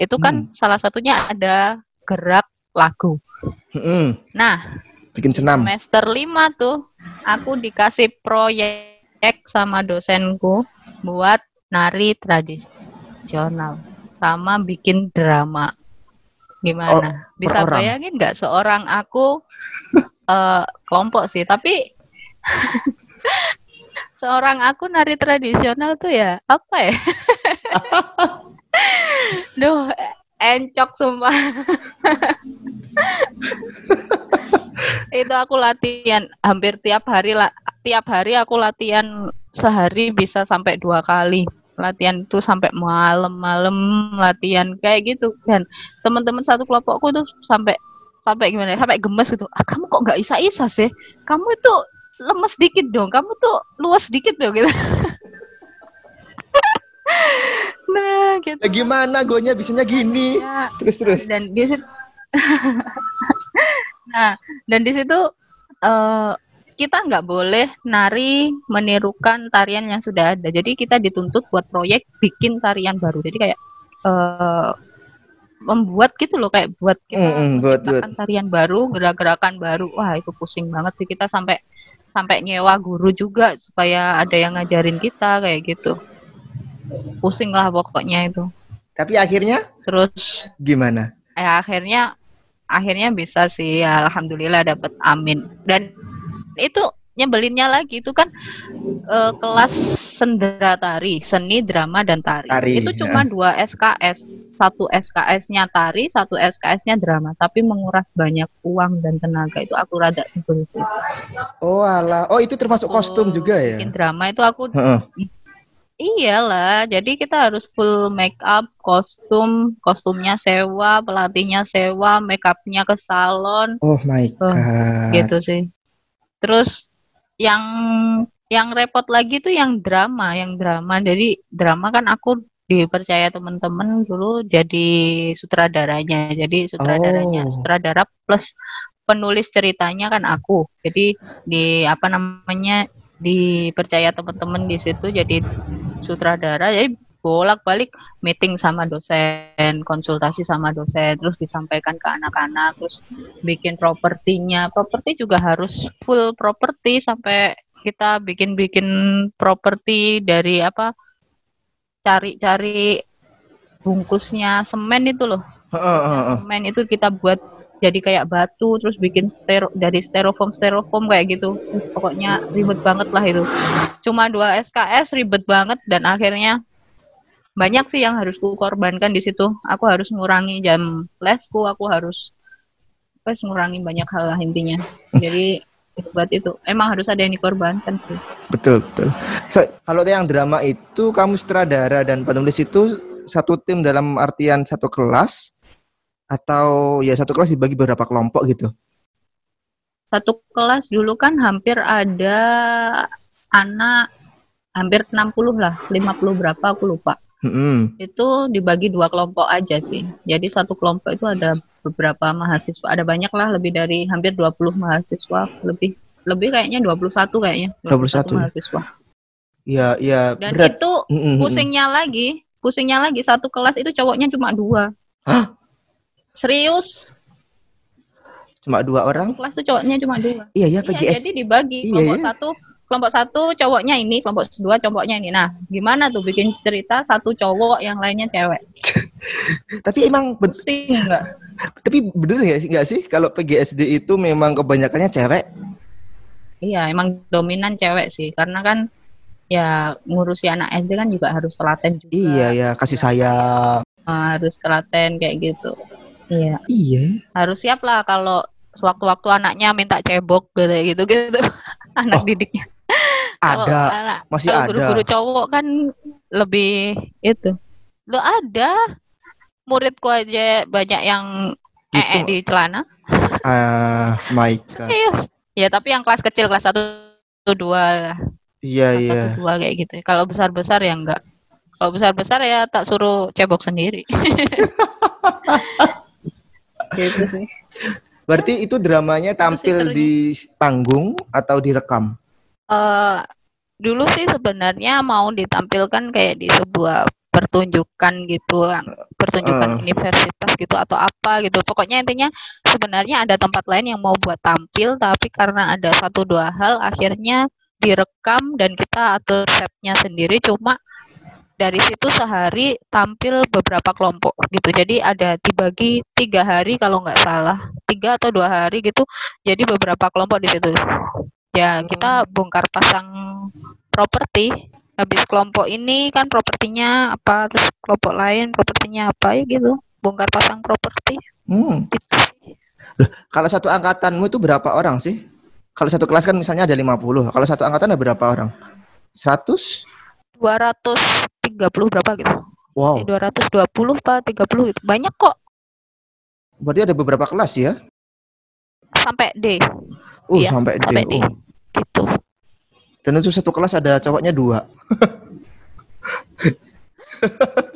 Itu kan salah satunya ada gerak lagu. Mm-mm. Nah, Bikin senam. semester 5 tuh aku dikasih proyek sama dosenku buat nari tradisional sama bikin drama. Gimana? Bisa per orang? bayangin nggak seorang aku eh, kelompok sih, tapi seorang aku nari tradisional tuh ya apa ya? Duh, encok sumpah. itu aku latihan hampir tiap hari lah tiap hari aku latihan sehari bisa sampai dua kali. Latihan itu sampai malam-malam latihan kayak gitu. Dan teman-teman satu kelompokku tuh sampai sampai gimana ya, sampai gemes gitu. Ah, kamu kok nggak isa-isa sih? Kamu itu lemes dikit dong kamu tuh luas dikit dong gitu. Nah gitu. Ya, gimana gonya bisanya gini? Ya, Terus terus. dan di situ nah dan di situ eh, kita nggak boleh nari menirukan tarian yang sudah ada. Jadi kita dituntut buat proyek bikin tarian baru. Jadi kayak eh, membuat gitu loh kayak buat kita Mm, mm, buat- menciptakan tarian baru gerak-gerakan baru. Wah itu pusing banget sih kita sampai sampai nyewa guru juga supaya ada yang ngajarin kita kayak gitu. Pusing lah pokoknya itu. Tapi akhirnya? Terus gimana? eh akhirnya akhirnya bisa sih. Ya, alhamdulillah dapat amin. Dan itu nyebelinnya lagi itu kan eh, kelas sendera tari seni drama dan tari, Tari, itu cuma dua SKS satu SKS-nya tari satu SKS-nya drama tapi menguras banyak uang dan tenaga itu aku rada sebel sih Oh alah. Oh itu termasuk kostum juga ya? bikin drama itu aku. Iyalah, jadi kita harus full make up, kostum, kostumnya sewa, pelatihnya sewa, make upnya ke salon, Oh my Oh, god. gitu sih. Terus yang yang repot lagi tuh yang drama, yang drama. Jadi drama kan aku dipercaya teman-teman dulu jadi sutradaranya. Jadi sutradaranya, Oh. sutradara plus penulis ceritanya kan aku. Jadi di apa namanya dipercaya teman-teman di situ jadi sutradara. Jadi bolak-balik meeting sama dosen, konsultasi sama dosen, terus disampaikan ke anak-anak, terus bikin propertinya. Properti juga harus full properti sampai kita bikin-bikin properti dari apa? Cari-cari bungkusnya semen itu loh. Semen itu kita buat jadi kayak batu terus bikin stero dari styrofoam styrofoam kayak gitu. Terus pokoknya ribet banget lah itu. Cuma dua SKS ribet banget dan akhirnya banyak sih yang harus ku korbankan di situ. Aku harus ngurangi jam lesku, aku harus harus ngurangi banyak hal lah intinya. Jadi buat itu emang harus ada yang dikorbankan sih. Betul betul. So, kalau yang drama itu kamu sutradara dan penulis itu satu tim dalam artian satu kelas atau ya satu kelas dibagi beberapa kelompok gitu. Satu kelas dulu kan hampir ada anak hampir 60 lah, 50 berapa aku lupa. Mm-mm. Itu dibagi dua kelompok aja sih. Jadi satu kelompok itu ada beberapa mahasiswa, ada banyak lah lebih dari hampir 20 mahasiswa, lebih lebih kayaknya 21 kayaknya, 21. mahasiswa. Ya ya Dan berat. itu mm-mm. pusingnya lagi, pusingnya lagi satu kelas itu cowoknya cuma dua. Hah? Serius, Cuma dua orang. kelas itu cowoknya cuma dua. Iya ya Iya, PGS. jadi dibagi Iya, kelompok iya. satu, kelompok satu cowoknya ini, kelompok dua cowoknya ini. Nah, gimana tuh bikin cerita satu cowok yang lainnya cewek? Tapi emang ben- Pusing nggak? tapi bener nggak sih nggak sih kalau PGSD itu memang kebanyakannya cewek? Iya, emang dominan cewek sih, karena kan ya ngurusi anak SD kan juga harus telaten juga. Iya ya kasih sayang. Eh, harus telaten kayak gitu. Iya, Iya. harus siap lah kalau sewaktu-waktu anaknya minta cebok gitu gitu gitu anak Oh, didiknya. Ada anak- masih kalau ada. guru-guru cowok kan lebih itu. Lo ada muridku aja banyak yang Gitu. ee di celana. Ah my god. Ya tapi yang kelas kecil kelas satu dua Iya iya. dua kayak gitu. Kalau besar besar ya enggak. Kalau besar besar ya tak suruh cebok sendiri. gitu sih. Berarti itu dramanya tampil di panggung atau direkam? Eh dulu sih sebenarnya mau ditampilkan kayak di sebuah pertunjukan gitu, pertunjukan Eh. universitas gitu atau apa gitu. Pokoknya intinya sebenarnya ada tempat lain yang mau buat tampil, tapi karena ada satu dua hal akhirnya direkam dan kita atur setnya sendiri. Cuma dari situ sehari tampil beberapa kelompok gitu. Jadi ada dibagi tiga hari kalau nggak salah, tiga atau dua hari gitu. Jadi beberapa kelompok di situ. Ya kita bongkar pasang properti. Habis kelompok ini kan propertinya apa, terus kelompok lain propertinya apa ya gitu. Bongkar pasang properti Hmm. gitu. Loh, kalau satu angkatanmu itu berapa orang sih? Kalau satu kelas kan misalnya ada 50. Kalau satu angkatan ada berapa orang? 100? 230 berapa gitu. Wow. Eh, 220 pak 30 gitu. Banyak kok Berarti ada beberapa kelas ya? sampai D Uh, Iya, sampai, D. sampai D. Oh. Gitu. Dan itu satu kelas ada cowoknya dua.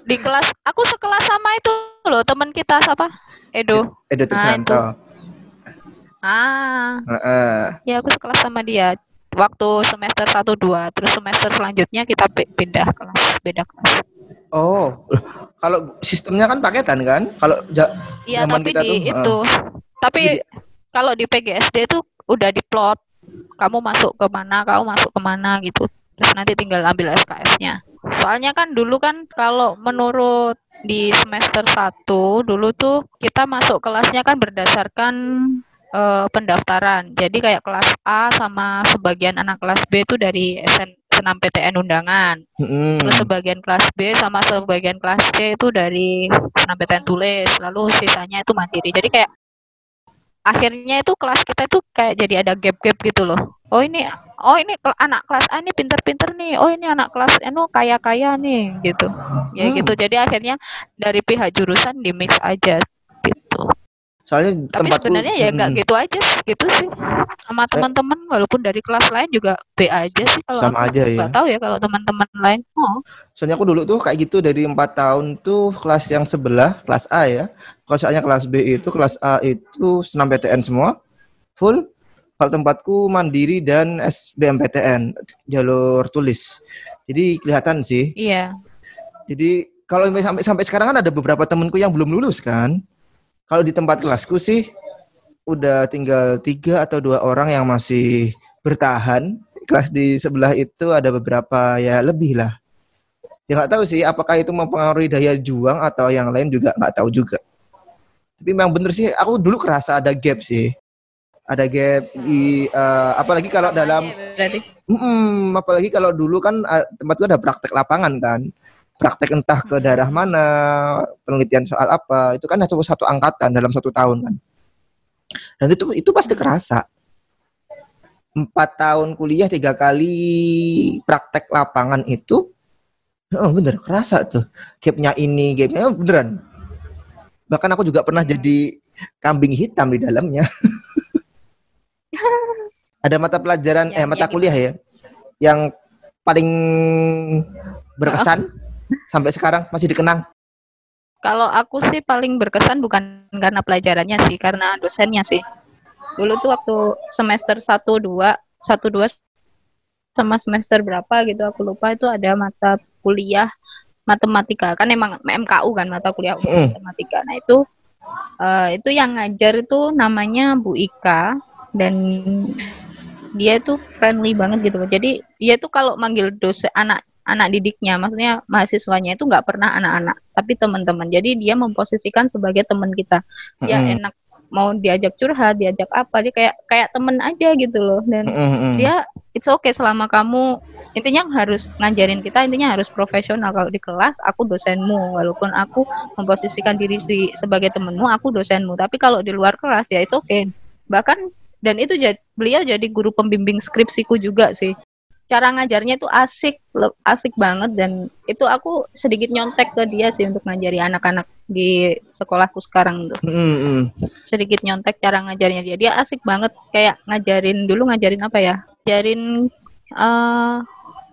Di kelas aku sekelas sama itu loh teman kita siapa? Edo. Edo Nah, Trisnanto. Ah, Heeh. ya aku sekelas sama dia. Waktu semester 1 2, terus semester selanjutnya kita pi- pindah kelas, beda kelas. Oh, kalau sistemnya kan paketan kan? Kalau ja- Iya, tapi kita di tuh, itu. Tapi Jadi- kalau di PGSD itu udah diplot. Kamu masuk ke mana, kamu masuk ke mana gitu. Terus nanti tinggal ambil SKS-nya. Soalnya kan dulu kan kalau menurut di semester 1 dulu tuh kita masuk kelasnya kan berdasarkan eh, pendaftaran. Jadi kayak kelas A sama sebagian anak kelas B itu dari SN senam PTN undangan. Mm-mm. Terus sebagian kelas B sama sebagian kelas C itu dari penampilan tulis, lalu sisanya itu mandiri. Jadi kayak akhirnya itu kelas kita itu kayak jadi ada gap-gap gitu loh. Oh ini, oh ini anak kelas A ini pinter-pinter nih. Oh ini anak kelas Anu kaya-kaya nih gitu. Ya Hmm. gitu. Jadi akhirnya dari pihak jurusan di mix aja gitu. Soalnya Tapi tempatku sebenarnya ya nggak Mm-mm. gitu aja sih, gitu sih. Sama teman-teman walaupun dari kelas lain juga B aja sih kalau Sama aku aja ya. nggak tahu ya kalau teman-teman lain. Oh. Soalnya aku dulu tuh kayak gitu dari empat tahun tuh kelas yang sebelah kelas A ya. Soalnya kelas B itu kelas A itu senam PTN semua full. Kalau tempatku mandiri dan SBMPTN jalur tulis. Jadi kelihatan sih. Iya. Jadi kalau sampai sampai sekarang kan ada beberapa temenku yang belum lulus kan. Kalau di tempat kelasku sih udah tinggal tiga atau dua orang yang masih bertahan. Kelas di sebelah itu ada beberapa ya lebih lah. Ya nggak tahu sih apakah itu mempengaruhi daya juang atau yang lain juga nggak tahu juga. Tapi memang bener sih, aku dulu kerasa ada gap sih. Ada gap di eh, apalagi kalau dalam berarti Mm-mm, apalagi kalau dulu kan ah, tempat ada praktek lapangan kan. Praktek entah ke daerah mana, penelitian soal apa, itu kan cuma satu angkatan dalam satu tahun kan. Dan itu itu pasti kerasa. Empat tahun kuliah tiga kali praktek lapangan itu, oh bener kerasa tuh. Gapnya ini, gapnya oh, beneran. Bahkan aku juga pernah jadi kambing hitam di dalamnya. ada mata pelajaran, eh Yang- mata yang kuliah ya, yang paling berkesan sampai sekarang masih dikenang. kalau aku sih paling berkesan bukan karena pelajarannya sih, karena dosennya sih. Dulu tuh waktu semester 1 2, 1 2 sama semester berapa gitu aku lupa itu ada mata kuliah matematika. Kan emang MKU kan mata kuliah Mm. matematika. Nah, itu eh, itu yang ngajar itu namanya Bu Ika dan dia itu friendly banget gitu. Jadi dia tuh kalau manggil dosen anak anak didiknya, maksudnya mahasiswanya itu nggak pernah anak-anak, tapi teman-teman. Jadi dia memposisikan sebagai teman kita. Ya Mm-mm. enak mau diajak curhat, diajak apa, dia kayak kayak temen aja gitu loh. Dan Mm-mm. dia it's okay selama kamu intinya harus ngajarin kita intinya harus profesional. Kalau di kelas aku dosenmu. Walaupun aku memposisikan diri si- sebagai temenmu aku dosenmu. Tapi kalau di luar kelas ya it's okay. Bahkan dan itu jad- beliau jadi guru pembimbing skripsiku juga sih cara ngajarnya itu asik asik banget dan itu aku sedikit nyontek ke dia sih untuk ngajari anak-anak di sekolahku sekarang tuh Mm-mm. sedikit nyontek cara ngajarnya dia. Dia asik banget kayak ngajarin dulu ngajarin apa ya? Ngajarin eh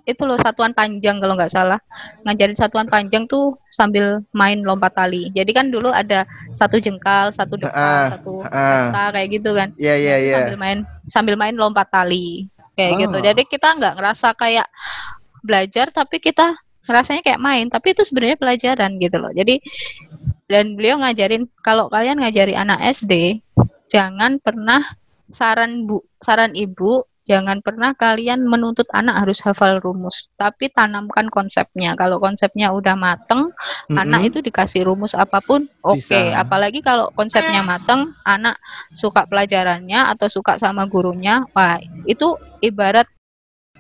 itu loh satuan panjang kalau nggak salah. Ngajarin satuan panjang tuh sambil main lompat tali. Jadi kan dulu ada satu jengkal, satu depan, Ah, satu rata kayak gitu kan. Nah, itu iya. Sambil main sambil main lompat tali kayak Oh. gitu. Jadi kita nggak ngerasa kayak belajar tapi kita ngerasanya kayak main tapi itu sebenarnya pelajaran gitu loh. Jadi dan beliau ngajarin kalau kalian ngajari anak SD jangan pernah saran Bu, saran Ibu jangan pernah kalian menuntut anak harus hafal rumus, tapi tanamkan konsepnya. Kalau konsepnya udah mateng, anak Mm-mm. itu dikasih rumus apa pun oke Bisa. apalagi kalau konsepnya mateng anak suka pelajarannya atau suka sama gurunya wah itu ibarat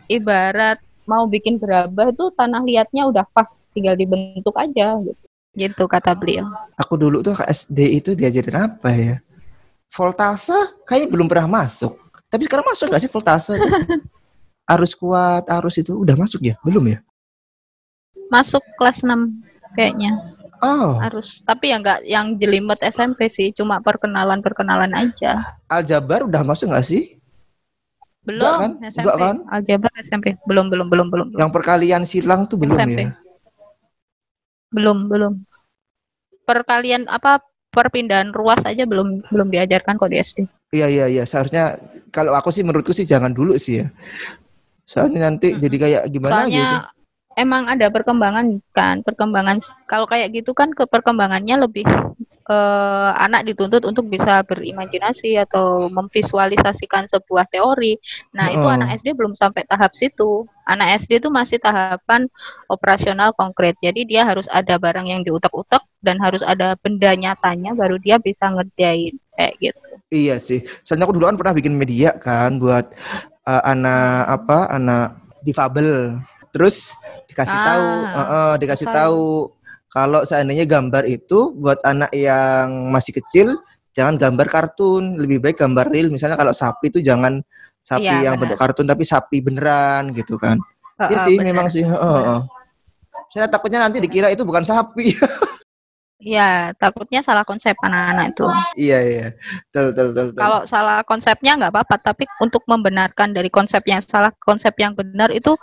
ibarat mau bikin gerabah itu tanah liatnya udah pas tinggal dibentuk aja gitu gitu kata beliau Aku dulu tuh SD itu diajarin apa ya? voltase kayaknya belum pernah masuk. Tapi sekarang masuk nggak sih voltase? itu? arus kuat, arus itu udah masuk ya? Belum ya? Masuk kelas 6 kayaknya. Oh, Harus. Tapi ya nggak yang jelimet SMP sih, cuma perkenalan-perkenalan aja. aljabar udah masuk nggak sih? Belum kan? SMP. Enggak kan? Aljabar SMP. Belum, belum, belum, belum. belum. Yang perkalian silang tuh belum SMP. ya? Belum, belum. Perkalian apa perpindahan ruas aja belum belum diajarkan kok di SD. Iya iya iya. Seharusnya kalau aku sih menurutku sih jangan dulu sih ya. Soalnya nanti Mm-mm. jadi kayak gimana Soalnya gitu. emang ada perkembangan kan, perkembangan kalau kayak gitu kan ke perkembangannya lebih eh, anak dituntut untuk bisa berimajinasi atau memvisualisasikan sebuah teori. Nah, itu Heeh. anak SD belum sampai tahap situ. Anak SD itu masih tahapan operasional konkret. Jadi dia harus ada barang yang diutak-utak dan harus ada benda nyatanya baru dia bisa ngerjain kayak gitu. Iya sih. Soalnya aku dulu kan pernah bikin media kan buat uh, anak apa? Anak difabel. Terus dikasih Ah, tahu, uh, uh, dikasih tahu. Kalau seandainya gambar itu buat anak yang masih kecil jangan gambar kartun, lebih baik gambar real. Misalnya kalau sapi itu jangan sapi Iya, yang bentuk kartun tapi sapi beneran gitu kan. Iya Heeh, sih, benar. memang sih. heeh, heeh. Saya takutnya nanti dikira itu bukan sapi. Iya, takutnya salah konsep anak-anak itu. iya iya. Betul betul betul. betul. Kalau salah konsepnya nggak apa-apa, tapi untuk membenarkan dari konsep yang salah, konsep yang benar itu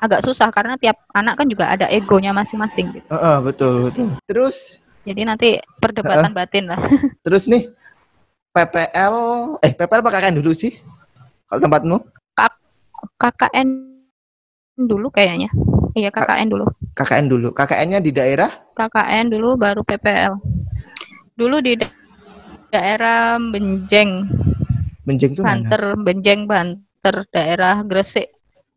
agak susah karena tiap anak kan juga ada egonya masing-masing gitu. Heeh, betul betul. Terus Jadi nanti perdebatan batin lah. terus nih PPL eh PPL apa KKN dulu sih? Kalau tempatmu? KKN dulu kayaknya. Iya, KKN dulu. KKN dulu. KKN-nya di daerah? KKN dulu baru PPL. Dulu di da- daerah Benjeng, Benjeng tuh mana? Banter, Benjeng, Banter, daerah Gresik.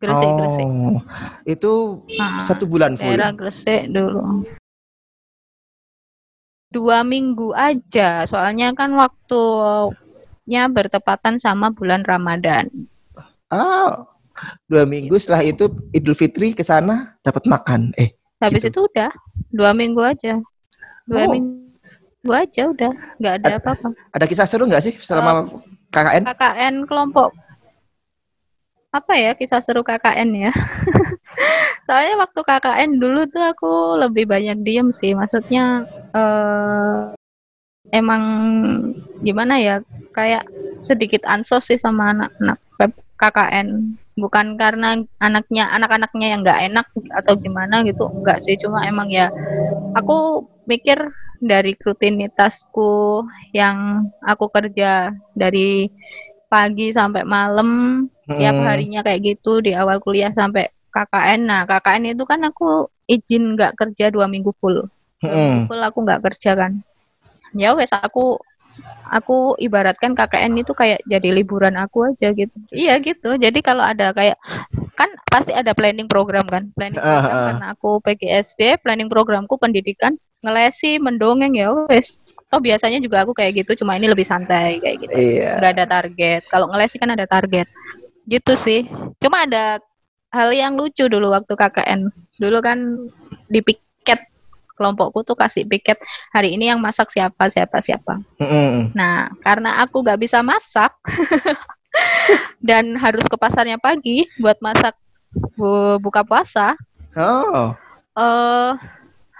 Gresik, Gresik. Oh, itu Ah, satu bulan full. daerah Gresik dulu. Dua minggu aja, soalnya kan waktunya bertepatan sama bulan Ramadan. Ah, dua minggu setelah itu Idul Fitri ke sana dapat makan. Eh, Habis Gitu. itu udah dua minggu aja, dua Oh. minggu aja udah, nggak ada Ad- apa-apa. ada kisah seru nggak sih Oh. selama KKN? KKN kelompok apa ya kisah seru KKN ya? Soalnya waktu KKN dulu tuh aku lebih banyak diem sih, maksudnya eh emang gimana ya kayak sedikit ansos sih sama anak-anak KKN bukan karena anaknya anak-anaknya yang nggak enak atau gimana gitu enggak sih. Cuma emang ya aku mikir dari rutinitasku yang aku kerja dari pagi sampai malam tiap Mm-mm. harinya kayak gitu di awal kuliah sampai KKN nah KKN itu kan aku izin nggak kerja dua minggu full dua Mm-mm. minggu full aku nggak kerja kan ya wes aku aku ibaratkan KKN itu kayak jadi liburan aku aja gitu iya gitu jadi kalau ada kayak kan pasti ada planning program kan planning Ah, program ah. karena aku PGSD planning programku pendidikan ngelesi mendongeng ya wes toh biasanya juga aku kayak gitu cuma ini lebih santai kayak gitu Iya. nggak ada target. Kalau ngelesi kan ada target. Gitu sih. Cuma ada hal yang lucu dulu waktu KKN. Dulu kan di piket kelompokku tuh kasih piket hari ini yang masak siapa siapa siapa. Mm-mm. Nah karena aku nggak bisa masak dan harus ke pasarnya pagi buat masak bu- buka puasa. Oh, eh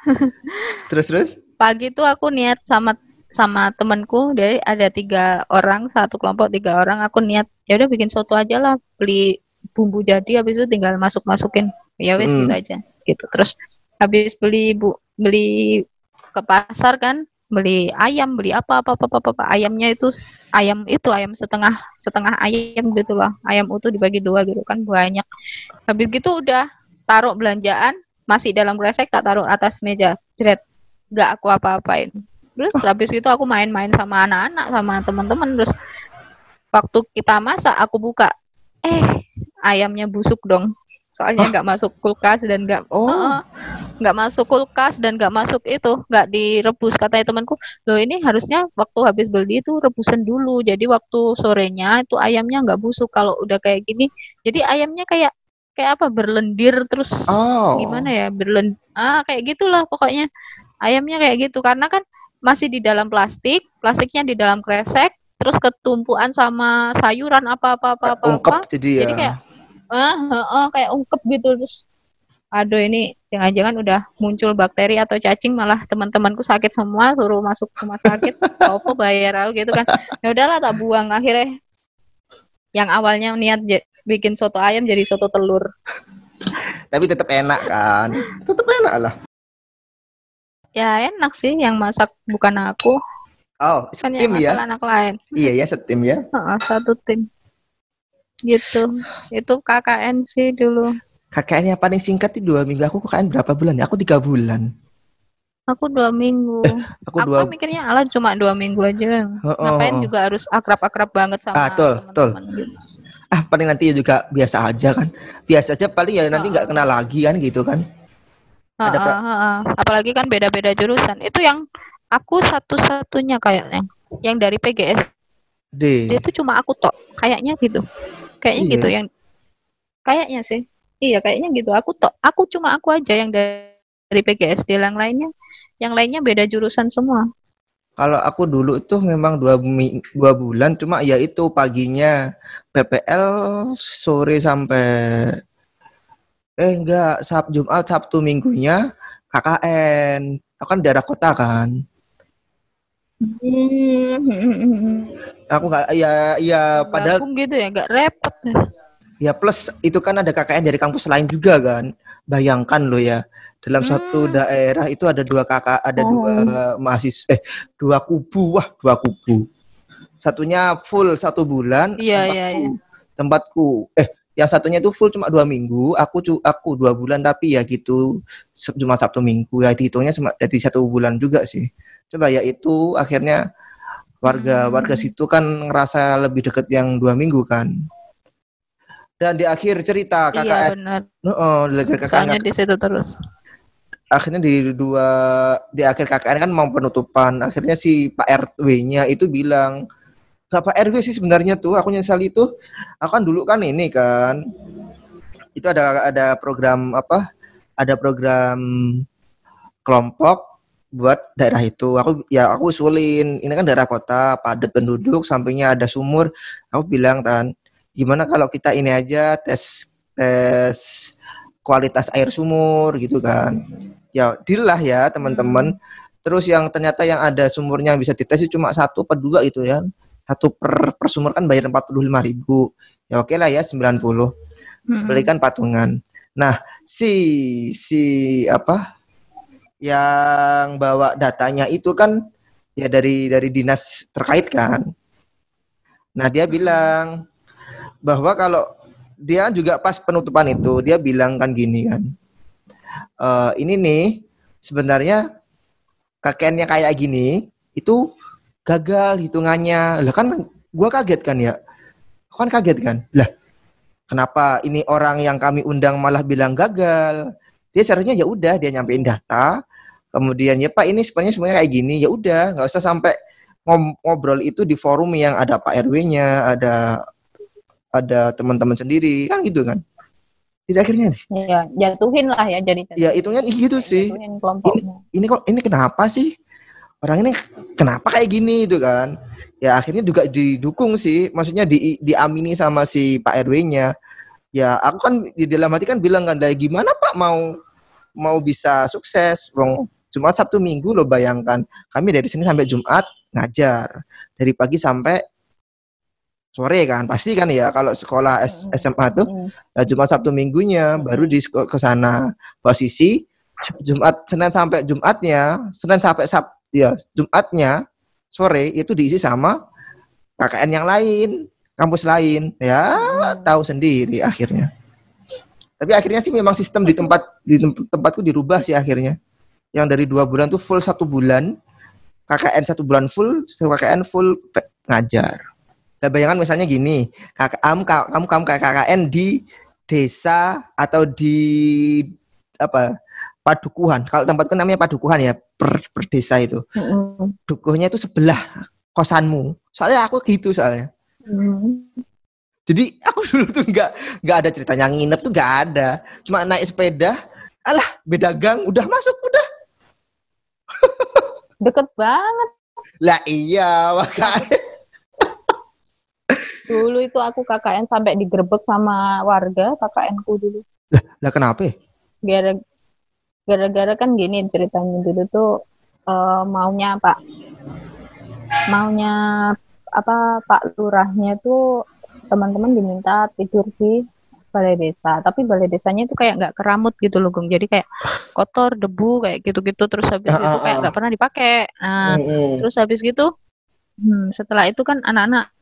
terus terus? pagi tuh aku niat sama sama temanku jadi ada tiga orang satu kelompok tiga orang. Aku niat ya udah bikin soto aja lah beli bumbu jadi habis itu tinggal masuk masukin ya wes Mm. gitu aja gitu. Terus habis beli bu beli ke pasar kan beli ayam beli apa apa apa apa, apa, apa. ayamnya itu ayam itu ayam setengah setengah ayam gitu lah ayam utuh dibagi dua gitu kan banyak. Habis gitu udah taruh belanjaan masih dalam kresek tak taruh atas meja. Jeret nggak aku apa-apain terus habis itu aku main-main sama anak-anak sama teman-teman. Terus waktu kita masak aku buka eh ayamnya busuk dong. Soalnya nggak masuk kulkas dan nggak Oh. Nggak masuk kulkas dan nggak masuk itu nggak direbus. Katanya temanku loh ini harusnya waktu habis beli itu rebusan dulu. Jadi waktu sorenya itu ayamnya nggak busuk. Kalau udah kayak gini jadi ayamnya kayak kayak apa berlendir terus Oh. gimana ya berlen ah kayak gitulah pokoknya. Ayamnya kayak gitu. Karena kan masih di dalam plastik plastiknya di dalam kresek terus ketumpuan sama sayuran apa-apa apa-apa. Ungkep jadi ya. Jadi kayak ah, ah, ah, kayak ungkep gitu terus aduh ini jangan-jangan udah muncul bakteri atau cacing malah teman-temanku sakit semua suruh masuk rumah sakit apa bayar aku gitu kan ya udahlah tak buang akhirnya yang awalnya niat bikin soto ayam jadi soto telur Tapi tetap enak kan. Tetap enak lah. Ya enak sih yang masak bukan aku Oh, kan setim masak ya. anak lain Iya ya, setim ya. Heeh, satu tim gitu itu KKN sih dulu KKN yang paling singkat itu dua minggu. Aku KKN berapa bulan ya? Aku tiga bulan. aku dua minggu Aku aku dua. kan mikirnya ala cuma dua minggu aja Oh, oh, ngapain oh. juga harus akrab-akrab banget sama Ah, betul. teman-teman gitu. Ah, paling nanti juga biasa aja kan. Biasa aja paling ya nanti Oh. nggak kenal lagi kan gitu kan. Ada Heeh, pra- heeh. apalagi kan beda-beda jurusan. Itu yang aku satu-satunya kayaknya. Yang dari PGS D. dia tuh cuma aku tok. Kayaknya gitu. Kayaknya Iya. gitu yang kayaknya sih. Iya kayaknya gitu. Aku tok. Aku cuma aku aja yang dari, dari PGS yang lainnya yang lainnya beda jurusan semua. Kalau aku dulu tuh memang dua, mi- dua bulan, cuma ya itu paginya PPL, sore sampai eh enggak Sabtu Jumat Sabtu Minggunya KKN. Aku kan daerah kota kan. hmm. Aku nggak ya ya padahal Gabung gitu ya nggak repot ya. ya plus itu kan ada KKN dari kampus lain juga kan. Bayangkan lo ya dalam Hmm. daerah itu ada dua kakak, ada Oh. dua mahasiswa, eh dua kubu, wah dua kubu. Satunya full satu bulan, iya tempatku- iya iya tempatku, eh yang satunya itu full cuma dua minggu, aku cu- aku dua bulan tapi ya gitu cuma Sabtu Minggu ya dihitungnya cuma jadi satu bulan juga sih. Coba ya itu akhirnya warga Hmm. warga situ kan ngerasa lebih deket yang dua minggu kan. Dan di akhir cerita iya KKN, benar oh, soalnya di situ terus akhirnya di dua di akhir KKN kan mau penutupan akhirnya si Pak RW-nya itu bilang gak Pak RW sih sebenarnya tuh aku nyesal itu. Aku kan dulu kan ini kan itu ada ada program apa ada program kelompok buat daerah itu. Aku ya aku usulin ini kan daerah kota padat penduduk sampingnya ada sumur. Aku bilang kan gimana kalau kita ini aja tes tes kualitas air sumur gitu kan. Ya deal lah ya teman-teman. Terus yang ternyata yang ada sumurnya yang bisa dites cuma satu apa dua gitu ya satu per, per sumur kan bayar 45.000 ribu. Ya oke lah ya 90 Mm-mm. belikan patungan. Nah si si apa yang bawa datanya itu kan ya dari dari dinas terkait kan. Nah dia bilang bahwa kalau dia juga pas penutupan itu dia bilang kan gini kan "Eh, ini nih sebenarnya kakeknya kayak gini itu gagal hitungannya. Lah kan gua kaget kan ya? Aku kan kaget kan? Lah kenapa ini orang yang kami undang malah bilang gagal? Dia seharusnya ya udah dia nyampein data. Kemudian ya pak ini sebenarnya semuanya kayak gini ya udah nggak usah sampai ngobrol itu di forum yang ada pak rw-nya ada ada teman-teman sendiri. Kan gitu kan? Tidak akhirnya nih. Ya jatuhin lah ya jadi. Ya hitungnya gitu sih. Kelompoknya. Ini kok ini kenapa sih orang ini kenapa kayak gini itu kan? Ya akhirnya juga didukung sih. Maksudnya di diamini sama si Pak RW-nya ya aku kan di dalam hati kan bilang kan "Lah, gimana Pak mau mau bisa sukses? Wong Jumat Sabtu Minggu lo bayangkan. Kami dari sini sampai Jumat ngajar. Dari pagi sampai sore kan. Pasti kan ya kalau sekolah S- SMA tuh. Nah, Jumat Sabtu Minggunya baru di ke sana. Posisi Jumat Senin sampai Jumatnya Senin sampai Sab ya Jumatnya sore itu diisi sama KKN yang lain kampus lain. Ya tahu sendiri akhirnya. Tapi akhirnya sih memang sistem di tempat di tem- tempatku dirubah sih akhirnya. Yang dari dua bulan tuh full satu bulan KKN satu bulan full satu KKN full ngajar. Nah, bayangan misalnya gini, kamu kamu kamu KKN di desa atau di apa padukuhan. Kalau tempatku namanya padukuhan ya per, per desa itu. Mm-mm. Dukuhnya itu sebelah kosanmu. Soalnya aku gitu soalnya. Mm. Jadi aku dulu tuh nggak nggak ada ceritanya nginep tuh nggak ada. Cuma naik sepeda, alah beda gang, udah masuk udah. deket banget Lah iya makanya. Dulu itu aku KKN sampai digerebek sama warga KKN ku dulu. Lah, lah kenapa? Gara gara-gara kan gini ceritanya dulu tuh uh, maunya Pak maunya apa Pak Lurahnya tuh teman-teman diminta tidur di balai desa tapi balai desanya itu kayak nggak keramut gitu loh Gung jadi kayak kotor debu kayak gitu-gitu terus habis Ah, itu ah, kayak ah. nggak pernah dipakai nah Mm-mm. terus habis gitu hmm, setelah itu kan anak-anak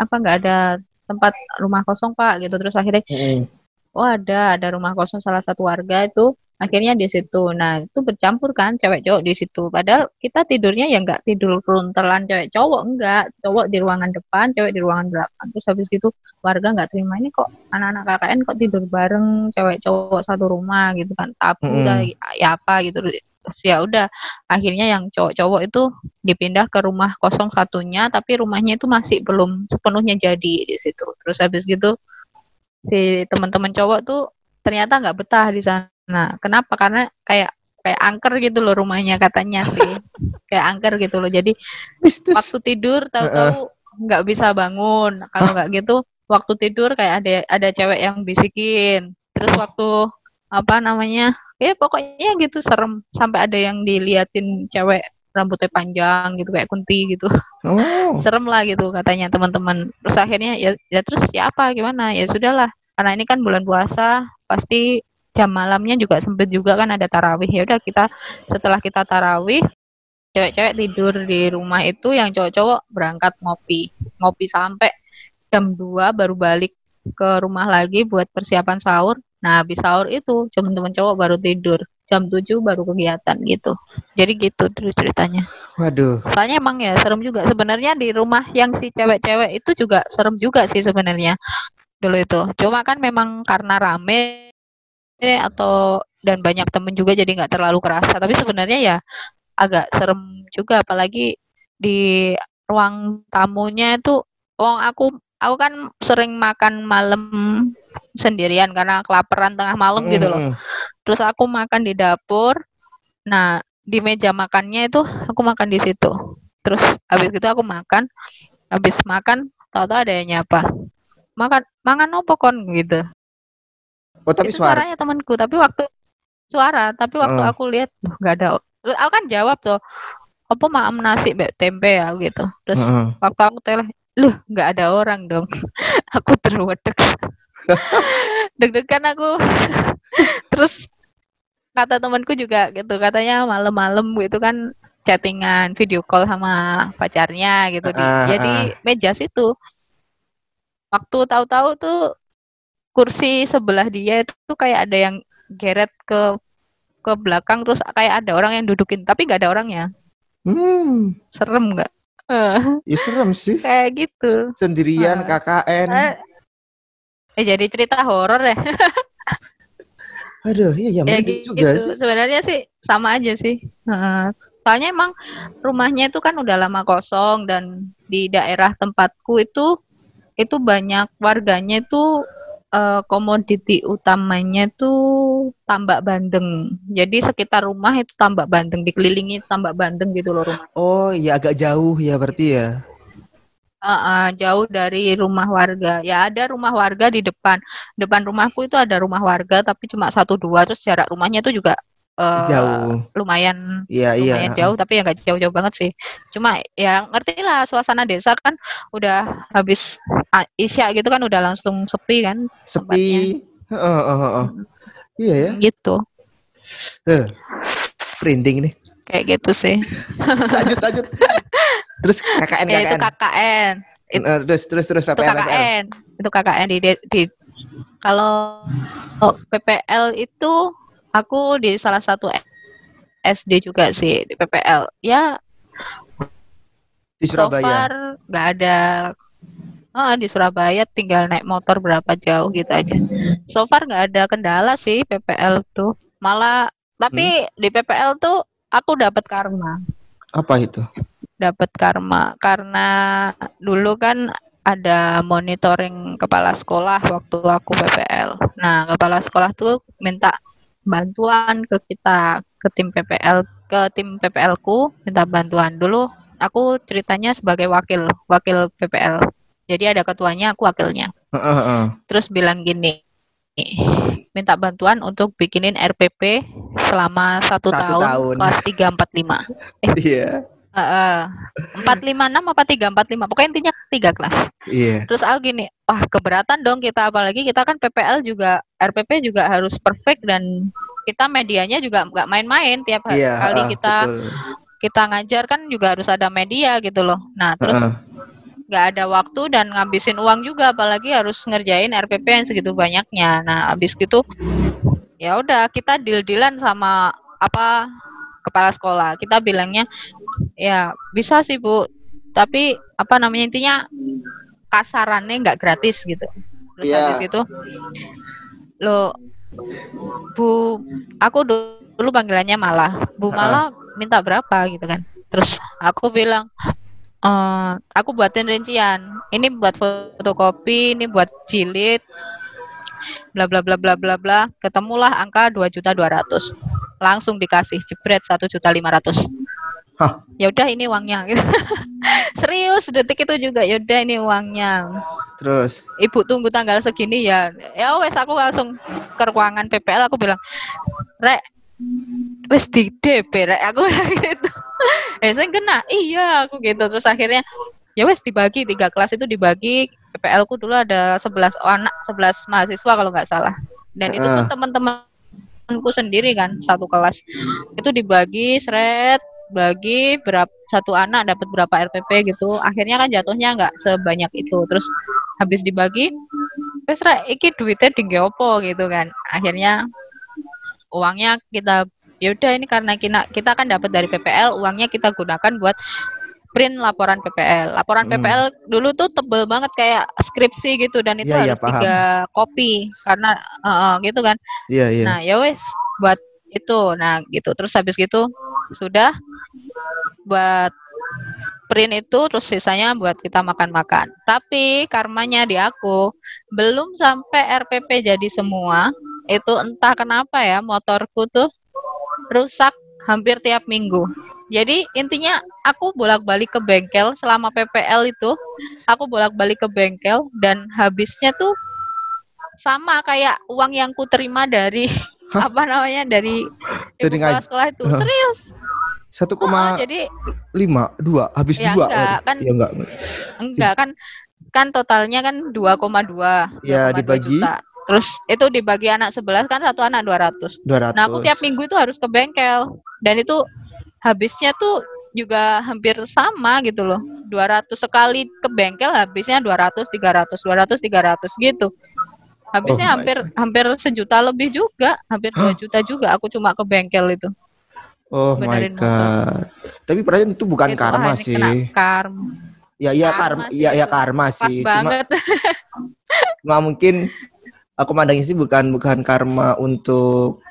apa nggak ada tempat rumah kosong pak gitu terus akhirnya Mm-mm. oh ada ada rumah kosong salah satu warga itu akhirnya di situ. Nah itu bercampur kan cewek cowok di situ. Padahal kita tidurnya ya nggak tidur runtelan cewek cowok enggak cowok di ruangan depan cewek di ruangan belakang. Terus habis itu warga nggak terima ini kok anak-anak KKN kok tidur bareng cewek cowok satu rumah? Gitu kan. Tabu Mm-mm. dah, ya apa? Gitu. Terus ya udah akhirnya yang cowok-cowok itu dipindah ke rumah kosong satunya tapi rumahnya itu masih belum sepenuhnya jadi di situ. Terus habis gitu si teman-teman cowok tuh ternyata nggak betah di sana kenapa? Karena kayak kayak angker gitu loh rumahnya katanya sih. Kayak angker gitu loh. Jadi waktu tidur tahu-tahu nggak bisa bangun. Kalau nggak gitu waktu tidur kayak ada ada cewek yang bisikin. Terus waktu apa namanya ya pokoknya gitu serem. Sampai ada yang diliatin cewek rambutnya panjang gitu kayak kunti gitu. Oh. serem lah gitu katanya teman-teman. Terus akhirnya ya ya terus siapa gimana? Ya sudahlah. Karena ini kan bulan puasa pasti jam malamnya juga sempit juga kan ada tarawih. Ya udah kita setelah kita tarawih cewek-cewek tidur di rumah itu yang cowok-cowok berangkat ngopi. Ngopi sampai jam 2 baru balik ke rumah lagi buat persiapan sahur. Nah habis sahur itu teman-teman cowok baru tidur. Jam 7 baru kegiatan gitu. Jadi gitu terus ceritanya. Waduh. Soalnya emang ya serem juga. Sebenarnya di rumah yang si cewek-cewek itu juga serem juga sih sebenarnya. Dulu itu. Cuma kan memang karena rame atau dan banyak temen juga jadi nggak terlalu kerasa. Tapi sebenarnya ya agak serem juga. Apalagi di ruang tamunya itu, wong aku aku kan sering makan malam sendirian karena kelaparan tengah malam gitu loh. Terus aku makan di dapur. Nah, di meja makannya itu aku makan di situ. Terus habis itu aku makan. Habis makan, tahu-tahu ada yang nyapa. Makan, makan opo kon gitu. Oh, tapi itu suara. suaranya temanku, tapi waktu suara, tapi waktu Heeh. aku lihat duh nggak ada. Aku kan jawab tuh, apa maam nasi tempe ya gitu. Terus Heeh. waktu aku tele, loh nggak ada orang dong. aku terwedek. Deg-degan aku. Terus kata temanku juga gitu, katanya malam-malam gitu kan chattingan, video call sama pacarnya gitu di Ah, ya di meja situ. Waktu tahu-tahu tuh kursi sebelah dia itu kayak ada yang geret ke ke belakang terus kayak ada orang yang dudukin tapi nggak ada orangnya Hmm. serem nggak Eh, Ya serem sih. kayak gitu Sendirian Ah. KKN. Eh, eh, jadi cerita horor ya Aduh, iya ya, ya merinding gitu juga sih. sebenarnya sih sama aja sih Heeh. soalnya emang rumahnya itu kan udah lama kosong dan di daerah tempatku itu itu banyak warganya itu eh, komoditi utamanya tuh tambak bandeng. Jadi sekitar rumah itu tambak bandeng dikelilingi tambak bandeng gitu loh rumah. Oh, ya agak jauh ya berarti ya. Heeh, jauh dari rumah warga. Ya ada rumah warga di depan. Depan rumahku itu ada rumah warga tapi cuma satu dua terus jarak rumahnya itu juga eh, Jauh. lumayan Iya, iya. lumayan jauh tapi ya nggak jauh-jauh banget sih cuma ya ngerti lah suasana desa kan udah habis isya gitu kan udah langsung sepi kan Sepi. Heeh, heeh, heeh. Iya ya. gitu Eh, Merinding nih. kayak gitu sih Lanjut, lanjut. Terus KKN, ya itu KKN. KKN It- Eh, terus, terus, terus itu PPL, PPL. KKN itu KKN di, di, di- kalau oh, PPL itu aku di salah satu SD juga sih di PPL ya Di so Surabaya. far nggak ada Ah, di Surabaya tinggal naik motor berapa jauh gitu aja. So far nggak ada kendala sih PPL tuh. Malah tapi di PPL tuh aku dapat karma. Apa itu? Dapat karma karena dulu kan ada monitoring kepala sekolah waktu aku PPL. Nah, kepala sekolah tuh minta bantuan ke kita ke tim PPL ke tim PPL ku minta bantuan dulu. Aku ceritanya sebagai wakil wakil PPL Jadi ada ketuanya, aku wakilnya. Heeh, heeh. Terus bilang gini, minta bantuan untuk bikinin RPP selama satu, Satu tahun, tahun. kelas 3 4 5. Iya. Heeh. 456 apa 345? Pokoknya intinya tiga kelas. Iya. Terus aku gini, wah keberatan dong kita apalagi kita kan PPL juga RPP juga harus perfect dan kita medianya juga nggak main-main tiap hari Iya, kali heeh, kita betul. kita ngajar kan juga harus ada media gitu loh. Nah, terus nggak ada waktu dan ngabisin uang juga apalagi harus ngerjain RPP yang segitu banyaknya. Nah, habis gitu ya udah kita deal-dealan sama apa kepala sekolah. Kita bilangnya ya bisa sih, Bu. Tapi apa namanya intinya kasarannya nggak gratis gitu. Terus Iya. habis itu lo Bu aku du- dulu panggilannya malah. Bu malah minta berapa gitu kan. Terus aku bilang eh aku buatin rincian. Ini buat fotokopi, ini buat jilid, bla bla bla bla bla bla. Ketemulah angka dua juta dua ratus. Langsung dikasih jebret satu juta lima ratus. Ya udah ini uangnya. gitu. Serius detik itu juga ya udah ini uangnya. Terus. Ibu tunggu tanggal segini ya. Ya wes aku langsung ke ruangan PPL aku bilang, "Rek, wes di DP rek." Aku gitu. Eh, saya kena. Iya, aku gitu. Terus akhirnya ya wes dibagi tiga kelas itu dibagi PPL ku dulu ada 11 anak 11 mahasiswa kalau nggak salah dan itu Heeh. tuh teman-temanku sendiri kan satu kelas itu dibagi seret bagi berapa satu anak dapat berapa RPP gitu akhirnya kan jatuhnya nggak sebanyak itu terus habis dibagi wes rek iki duitnya di opo gitu kan akhirnya uangnya kita ya udah ini karena kita kita kan dapat dari PPL uangnya kita gunakan buat print laporan PPL laporan Hmm. PPL dulu tuh tebel banget kayak skripsi gitu dan itu iya, harus paham. tiga kopi karena eh, eh, gitu kan Iya, iya. Nah, ya wes buat itu. Nah, gitu. Terus habis gitu sudah buat print itu terus sisanya buat kita makan-makan. Tapi karmanya di aku belum sampai RPP jadi semua. Itu entah kenapa ya motorku tuh rusak hampir tiap minggu. Jadi intinya aku bolak-balik ke bengkel selama PPL itu aku bolak-balik ke bengkel dan habisnya tuh sama kayak uang yang ku terima dari Hah? apa namanya dari Dari ngaj- sekolah itu Hah. serius Satu Heeh, koma jadi lima, dua, habis Ya, dua. enggak, kan- Ya enggak. enggak kan kan totalnya kan 2,2 Ya, 2,2 dibagi. juta. terus itu dibagi anak 11 kan satu anak 200 Dua ratus. nah aku tiap minggu itu harus ke bengkel dan itu habisnya tuh juga hampir sama gitu loh 200 sekali ke bengkel habisnya 200 300 200 300 gitu habisnya Oh my hampir hampir sejuta lebih juga hampir 2 Hah? juta juga aku cuma ke bengkel itu Oh my benerin motor. god. Tapi perasaan itu bukan Itu, karma ah, ini sih. karma Ya iya karma karma, ya ya karma pas sih. Cuma, banget cuma mungkin aku mandangnya sih bukan bukan karma untuk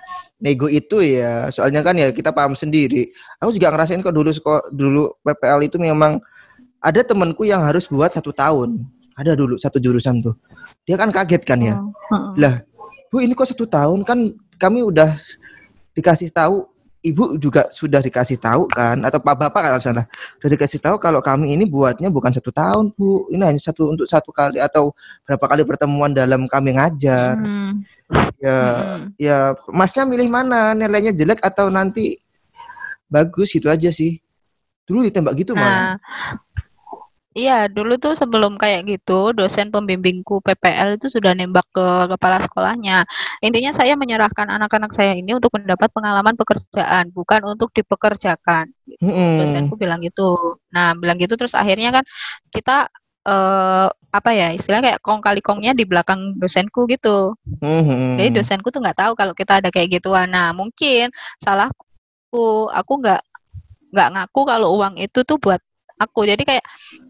nego itu ya. Soalnya kan ya kita paham sendiri. Aku juga ngerasain kok dulu sekolah dulu PPL itu memang ada temanku yang harus buat satu tahun. Ada dulu satu jurusan tuh. Dia kan kaget kan ya. Oh, Lah, Bu ini kok satu tahun? Kan kami udah dikasih tahu Ibu juga sudah dikasih tahu kan? Atau Pak Bapak kalau salah. Sudah dikasih tahu kalau kami ini buatnya bukan satu tahun Bu. Ini hanya satu untuk satu kali atau berapa kali pertemuan dalam kami ngajar. Hmm, ya hmm. ya Masnya milih mana? Nilainya jelek atau nanti bagus gitu aja sih. Dulu ditembak gitu malah. Nah, iya dulu tuh sebelum kayak gitu dosen pembimbingku PPL itu sudah nembak ke kepala sekolahnya. Intinya saya menyerahkan anak-anak saya ini untuk mendapat pengalaman pekerjaan, bukan untuk dipekerjakan. Mm-mm. Dosenku bilang gitu. Nah, bilang gitu terus akhirnya kan kita eh apa ya istilahnya kayak kong kali kongnya di belakang dosenku gitu. Mhm. Jadi dosenku tuh nggak tahu kalau kita ada kayak gituan. Nah, mungkin salahku, aku nggak nggak ngaku kalau uang itu tuh buat aku. Jadi kayak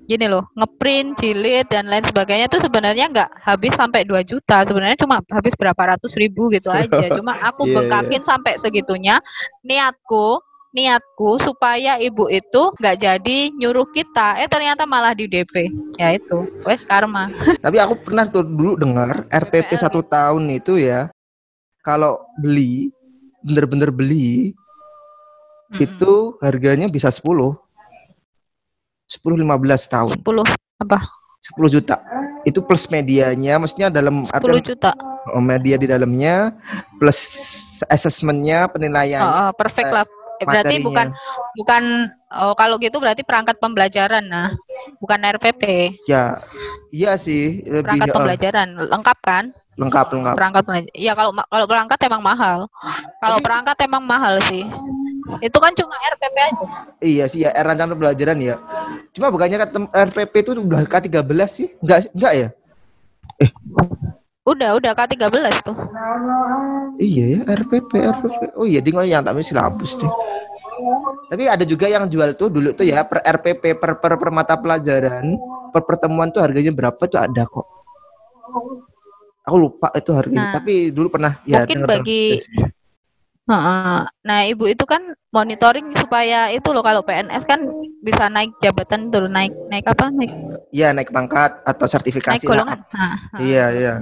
gini loh, ngeprint, jilid dan lain sebagainya tuh sebenarnya nggak habis sampai 2 juta. Sebenarnya cuma habis berapa ratus ribu gitu aja. Cuma aku Iya, iya. bengkakin sampai segitunya. Niatku niatku supaya ibu itu nggak jadi nyuruh kita eh ternyata malah di DP ya itu wes karma Tapi aku pernah tuh dulu dengar RPP PPL satu tahun itu ya kalau beli bener-bener beli Mm-mm. itu harganya bisa 10 10 15 tahun. 10 apa 10 juta. Itu plus medianya, maksudnya dalam 10 artian juta. oh, media di dalamnya plus assessmentnya, penilaian Oh, oh, perfect eh, lah. Eh, berarti materinya. bukan bukan oh, kalau gitu berarti perangkat pembelajaran nah, bukan RPP. Ya, iya sih lebih Perangkat eh, pembelajaran lengkap kan? lengkap lengkap. Perangkat pembelajaran. Iya kalau kalau perangkat emang mahal. Kalau perangkat emang mahal sih. Itu kan cuma RPP aja. Iya sih ya, eh, rancangan pembelajaran ya. Cuma bukannya kata RPP itu udah K13 sih? Enggak enggak ya? Udah, udah K13 tuh. Iya ya, RPP, RPP. Oh iya, dia yang tak silabus deh. Tapi ada juga yang jual tuh dulu tuh ya per RPP per per, per mata pelajaran per pertemuan tuh harganya berapa tuh ada kok. Aku lupa itu harganya. Nah, Tapi dulu pernah ya mungkin denger bagi-. Nah, ibu itu kan monitoring supaya itu loh kalau PNS kan bisa naik jabatan tuh, naik naik apa? Naik Iya naik pangkat atau sertifikasi. naik golongan. nah, Nah. Iya iya.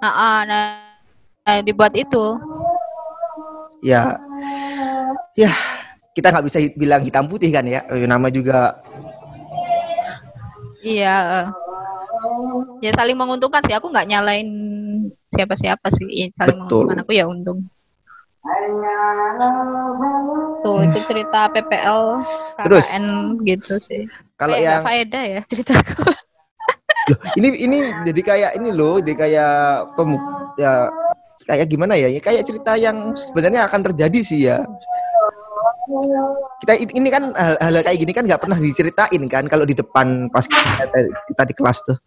Heeh, nah, nah, dibuat itu. Ya, ya kita nggak bisa bilang hitam putih kan ya. Eh, Nama juga Iya. eh. Ya saling menguntungkan sih. Aku nggak nyalain siapa-siapa sih. Saling Betul. menguntungkan aku ya untung. Tuh itu cerita PPL Terus? KKN gitu sih. kalau nggak yang faedah ya ceritaku. Loh, ini ini jadi kayak ini loh, jadi kayak pemu ya kayak gimana ya? Ya Kayak cerita yang sebenarnya akan terjadi sih ya. Kita ini kan hal, hal kayak gini kan nggak pernah diceritain kan kalau di depan pas kita, kita di kelas tuh.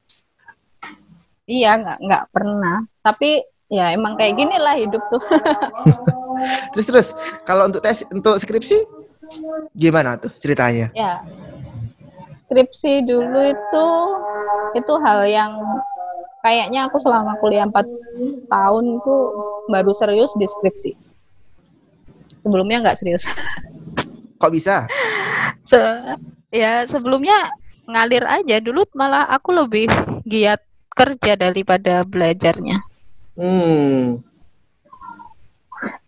Iya, nggak nggak pernah. Tapi ya emang kayak gini lah hidup tuh. Terus terus kalau untuk tes untuk skripsi gimana tuh ceritanya? ya. Skripsi dulu itu itu hal yang kayaknya aku selama kuliah 4 tahun tuh baru serius di skripsi. Sebelumnya nggak serius. Kok bisa? Se- ya sebelumnya ngalir aja dulu malah aku lebih giat kerja daripada belajarnya Hmm.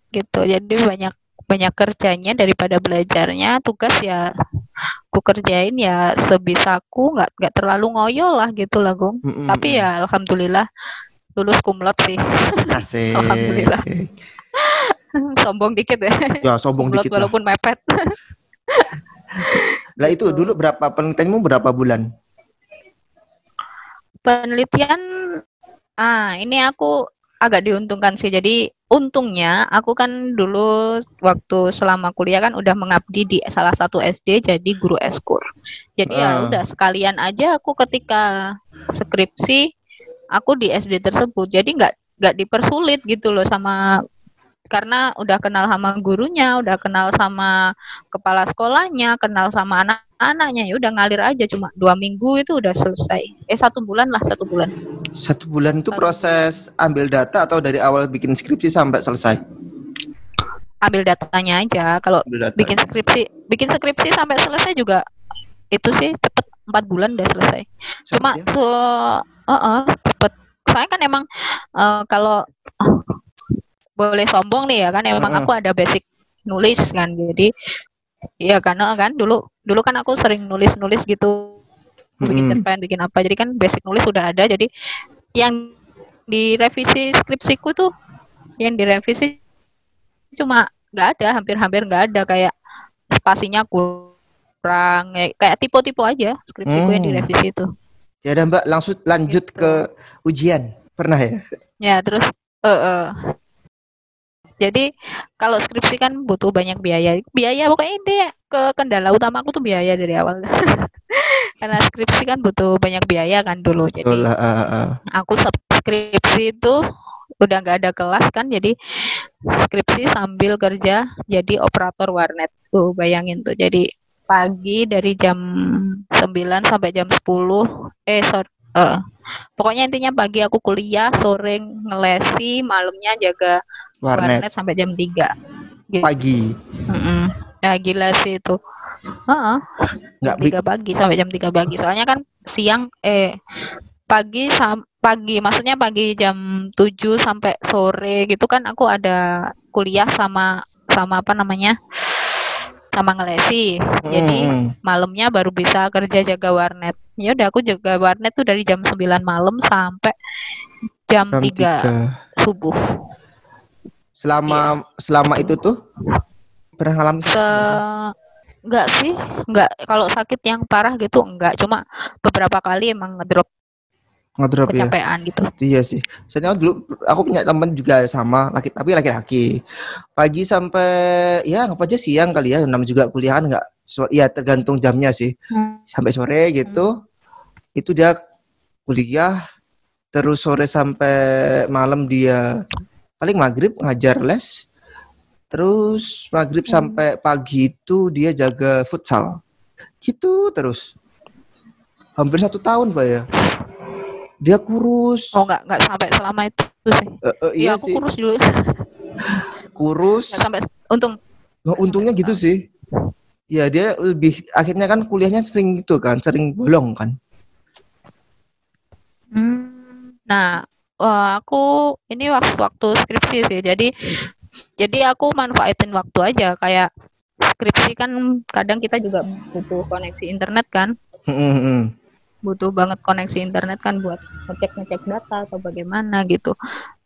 gitu jadi banyak banyak kerjanya daripada belajarnya tugas ya aku kerjain ya sebisaku nggak nggak terlalu ngoyo lah gitu lah Gung Mm-mm. tapi ya alhamdulillah lulus kumlot sih asik. Alhamdulillah. sombong dikit ya Ya sombong kumlot dikit lah. walaupun mepet Lah itu dulu berapa penelitianmu berapa bulan? penelitian ah ini aku agak diuntungkan sih. Jadi untungnya aku kan dulu waktu selama kuliah kan udah mengabdi di salah satu SD jadi guru eskur jadi ya Ah. udah sekalian aja aku ketika skripsi aku di SD tersebut. Jadi nggak nggak dipersulit gitu loh sama karena udah kenal sama gurunya, udah kenal sama kepala sekolahnya, kenal sama anak-anaknya, ya udah ngalir aja cuma dua minggu itu udah selesai. Eh satu bulan lah satu bulan. Satu bulan itu proses ambil data atau dari awal bikin skripsi sampai selesai? Ambil datanya aja. Kalau data. bikin skripsi, bikin skripsi sampai selesai juga itu sih cepet empat bulan udah selesai. Cuma Cepet ya? so, uh cepet. Soalnya kan emang eh, kalau boleh sombong nih ya kan, emang Heeh. aku ada basic nulis kan, jadi Iya karena kan dulu dulu kan aku sering nulis-nulis gitu bikin cerpen bikin apa jadi kan basic nulis udah ada jadi yang direvisi skripsiku tuh yang direvisi cuma nggak ada hampir-hampir nggak ada kayak spasinya kurang kayak- tipe-tipe aja skripsiku yang Hmm. direvisi itu Ya udah Mbak, langsung lanjut Gitu. ke ujian. Pernah ya? ya terus eh eh. Jadi kalau skripsi kan butuh banyak biaya. Biaya pokoknya ini ke kendala utama aku tuh biaya dari awal. Karena skripsi kan butuh banyak biaya kan dulu. Jadi ah, ah. aku skripsi itu udah nggak ada kelas kan jadi skripsi sambil kerja jadi operator warnet tuh bayangin tuh. Jadi pagi dari jam 9 sampai jam 10 eh sorry eh, pokoknya intinya pagi aku kuliah sore ngelesi malamnya jaga Warnet warnet sampai jam 3 gitu. pagi. Mm-mm. ya gila sih itu Heeh, bi- 3 pagi sampai jam 3 pagi. Soalnya kan siang eh pagi sam pagi maksudnya pagi jam 7 sampai sore gitu kan aku ada kuliah sama sama apa namanya? sama ngelesi. Jadi Mm-mm. malamnya baru bisa kerja jaga warnet. ya udah aku jaga warnet tuh dari jam 9 malam sampai jam, Jam 3 tiga. subuh. Selama selama itu tuh pernah ngalamin Se enggak sih, enggak kalau sakit yang parah gitu enggak, cuma beberapa kali emang ngedrop ngedrop ya? kecapean gitu. Iya sih. Soalnya dulu aku punya teman juga sama laki tapi laki-laki. Pagi sampai ya nggak aja siang kali ya. Namanya juga kuliah kan nggak. So, ya tergantung jamnya sih. Hmm. Sampai sore gitu. Itu dia kuliah. Terus sore sampai malam dia paling maghrib ngajar les. Terus maghrib Hmm. sampai pagi itu dia jaga futsal. Gitu terus. Hampir satu tahun pak ya. Dia kurus. Oh enggak enggak sampai selama itu sih. Eh, eh, Iya, iya aku sih, kurus dulu. kurus. Enggak sampai untung Nah, untungnya gitu sih. Ya dia lebih akhirnya kan kuliahnya sering gitu kan, sering bolong kan. Hmm, Nah, wah, aku ini waktu waktu skripsi sih. Jadi jadi aku manfaatin waktu aja kayak skripsi kan kadang kita juga butuh koneksi internet kan. Hmm, Butuh banget koneksi internet kan buat ngecek-ngecek data atau bagaimana gitu.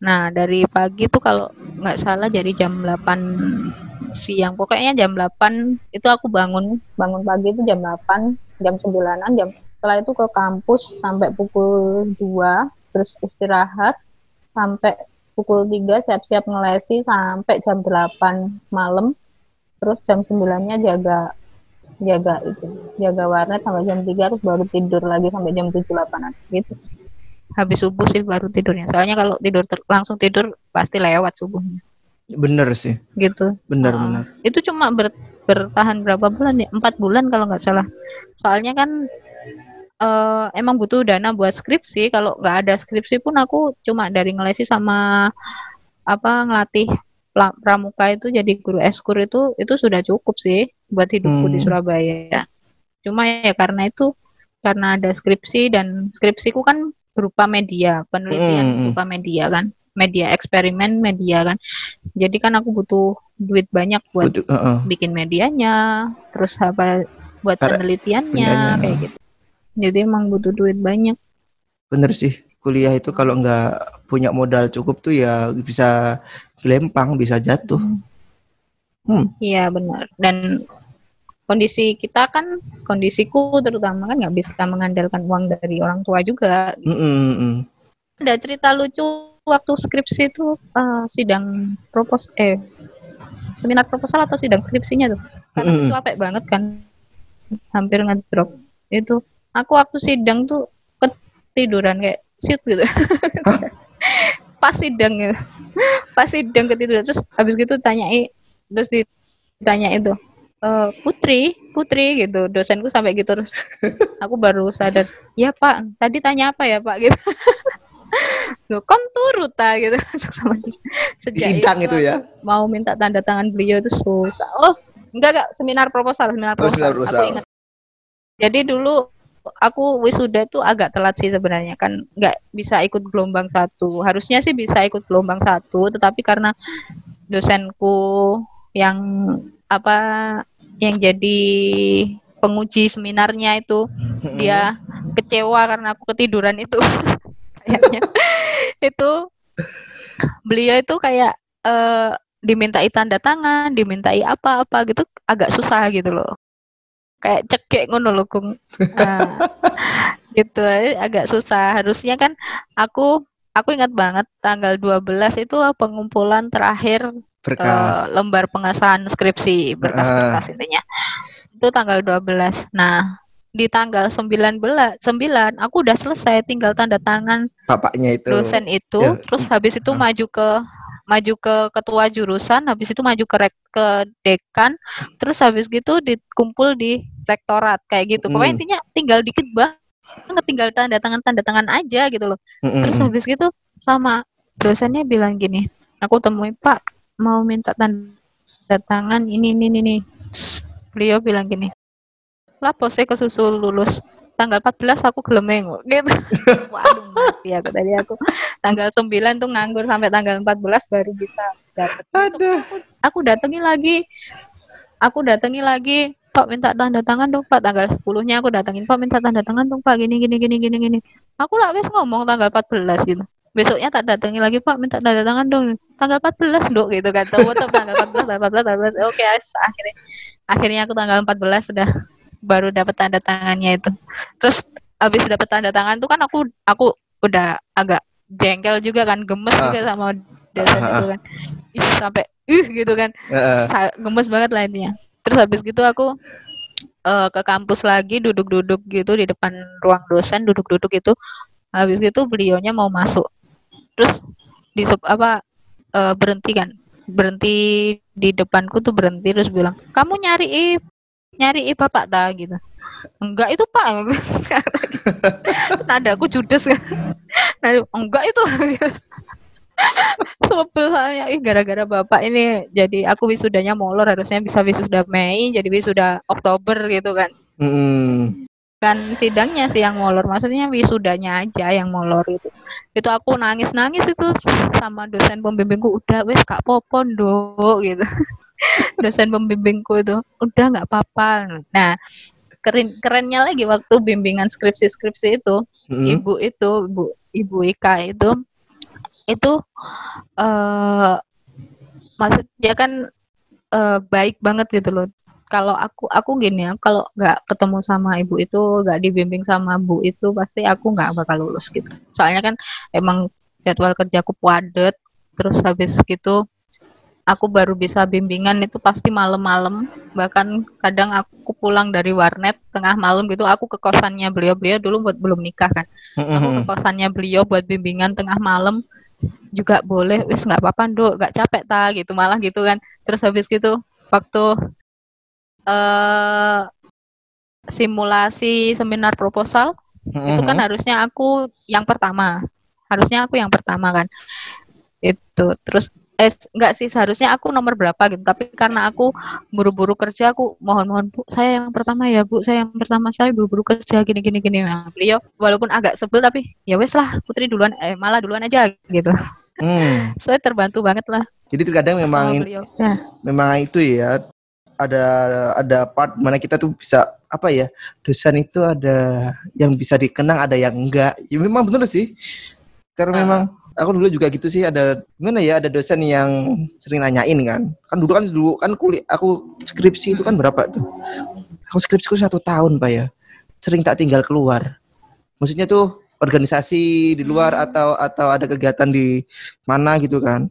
Nah, dari pagi tuh kalau nggak salah dari jam 8 siang. Pokoknya jam 8 itu aku bangun bangun pagi itu jam 8, jam 9-an, jam setelah itu ke kampus sampai pukul 2 terus istirahat sampai pukul 3 siap-siap ngelesi sampai jam 8 malam. Terus jam 9-nya jaga jaga itu jaga warnet sampai jam 3 terus baru tidur lagi sampai jam 7 8 gitu. Habis subuh sih baru tidurnya. Soalnya kalau tidur ter- langsung tidur pasti lewat subuhnya. Bener sih, gitu. Bener Heeh. bener. itu cuma ber- bertahan berapa bulan ya? Empat bulan kalau nggak salah. Soalnya kan eh, emang butuh dana buat skripsi kalau nggak ada skripsi pun aku cuma dari ngelesi sama apa ngelatih pramuka itu jadi guru eskur itu itu sudah cukup sih buat hidupku di Hmm. Surabaya cuma ya karena itu karena ada skripsi dan skripsiku kan berupa media penelitian Hmm, berupa media kan media eksperimen media kan jadi kan aku butuh duit banyak buat Betul, heeh. bikin medianya, terus apa buat penelitiannya. kayak gitu. Jadi emang butuh duit banyak. Bener sih. Kuliah itu kalau nggak punya modal cukup tuh ya bisa gelempang, bisa jatuh. Hmm. Iya benar. Dan kondisi kita kan kondisiku terutama kan nggak bisa mengandalkan uang dari orang tua juga. Mm, mm, mm. Ada cerita lucu waktu skripsi itu eh, sidang propos eh seminar proposal atau sidang skripsinya tuh. Karena Mm-mm. itu capek banget kan. Hampir ngedrop. Itu aku waktu sidang tuh ketiduran kayak sit gitu. Pas sidang ya. Pas sidang ketiduran terus habis gitu tanyai terus ditanya itu "Eh, Putri, Putri gitu. Dosenku sampai gitu terus. Aku baru sadar, "Ya, Pak, tadi tanya apa ya, Pak?" gitu. Loh, kon turut ta gitu. Sama sejak Sidang itu ya. aku mau minta tanda tangan beliau itu susah. Oh, enggak enggak seminar proposal, seminar Oh, proposal. seminar Aku proposal. ingat. Jadi dulu aku wisuda tuh agak telat sih sebenarnya kan nggak bisa ikut gelombang satu. Harusnya sih bisa ikut gelombang satu, tetapi karena dosenku yang apa yang jadi penguji seminarnya itu dia kecewa karena aku ketiduran itu. Kayaknya. Itu beliau itu kayak eh, dimintai tanda tangan dimintai apa-apa gitu agak susah gitu loh kayak cekek ngono loh Kung. Ah, gitu agak susah harusnya kan aku aku ingat banget tanggal 12 itu pengumpulan terakhir Berkas. eh, lembar pengesahan skripsi berkas-berkas intinya itu tanggal 12 nah di tanggal 19 9 aku udah selesai tinggal tanda tangan Bapaknya itu. dosen itu Ya. terus habis itu Ah. maju ke maju ke ketua jurusan habis itu maju ke rek, ke dekan terus habis gitu dikumpul di rektorat kayak gitu pokoknya Hmm. intinya tinggal dikit banget tinggal tanda tangan tanda tangan aja gitu loh Mm, mm, terus mm. habis gitu sama dosennya bilang gini aku temui pak mau minta tanda tangan ini ini ini, ini. Beliau bilang gini lah saya kesusul lulus tanggal 14 aku gelemeng gitu waduh mati aku tadi aku tanggal 9 tuh nganggur sampai tanggal 14 baru bisa Aduh. aku, aku datangi lagi aku datangi lagi Pak minta tanda tangan dong Pak. Tanggal 10-nya aku datangin Pak minta tanda tangan dong Pak. Gini gini gini gini gini. Aku lah wes ngomong tanggal 14 gitu. Besoknya tak datangi lagi Pak. Minta tanda tangan dong. Tanggal 14 dong gitu kan. Tahu tanggal 14 tanggal 14 tanggal 14 oke akhirnya akhirnya aku tanggal 14 sudah baru dapat tanda tangannya itu. Terus habis dapat tanda tangan tuh kan aku aku udah agak jengkel juga kan gemes uh. juga sama dosen uh, uh, itu kan. Ih, sampai ih gitu kan. Uh, uh. gemes banget lah intinya terus habis gitu aku uh, ke kampus lagi duduk-duduk gitu di depan ruang dosen duduk-duduk itu habis gitu beliaunya mau masuk. Terus di apa uh, berhenti kan? Berhenti di depanku tuh berhenti terus bilang kamu nyari i nyari i bapak ta gitu. Enggak itu pak. Nada aku judes kan. Enggak itu sebel saya ih gara-gara bapak ini jadi aku wisudanya molor harusnya bisa wisuda Mei jadi wisuda Oktober gitu kan. Mm. kan sidangnya sih yang molor maksudnya wisudanya aja yang molor itu itu aku nangis nangis itu sama dosen pembimbingku udah wes kak popon do gitu. Dosen pembimbingku itu udah nggak apa-apa. Nah keren kerennya lagi waktu bimbingan skripsi skripsi itu mm. ibu itu ibu ibu Ika itu itu uh, maksudnya kan uh, baik banget gitu loh. Kalau aku aku gini ya kalau nggak ketemu sama ibu itu nggak dibimbing sama bu itu pasti aku nggak bakal lulus gitu. Soalnya kan emang jadwal kerjaku padat terus habis gitu aku baru bisa bimbingan itu pasti malam-malam. Bahkan kadang aku pulang dari warnet tengah malam gitu aku ke kosannya beliau-beliau dulu buat belum nikah kan. Aku ke kosannya beliau buat bimbingan tengah malam juga boleh wis nggak apa-apa nduk nggak capek ta gitu malah gitu kan. Terus habis gitu waktu uh, simulasi seminar proposal mm-hmm. itu kan harusnya aku yang pertama. Harusnya aku yang pertama kan. Itu terus eh enggak sih seharusnya aku nomor berapa gitu. Tapi karena aku buru-buru kerja aku mohon-mohon Bu saya yang pertama ya Bu saya yang pertama saya buru-buru kerja gini gini gini. Nah, beliau walaupun agak sebel tapi ya wes lah Putri duluan eh malah duluan aja gitu. Hmm. saya terbantu banget lah. Jadi terkadang memang beliau, ya. memang itu ya ada ada part mana kita tuh bisa apa ya dosen itu ada yang bisa dikenang ada yang enggak. Ya memang benar sih. Karena uh. memang aku dulu juga gitu sih ada gimana ya ada dosen yang sering nanyain kan. Kan dulu kan dulu kan kuliah aku skripsi itu kan berapa tuh? Aku skripsiku satu tahun pak ya. Sering tak tinggal keluar. Maksudnya tuh organisasi di luar hmm. atau atau ada kegiatan di mana gitu kan.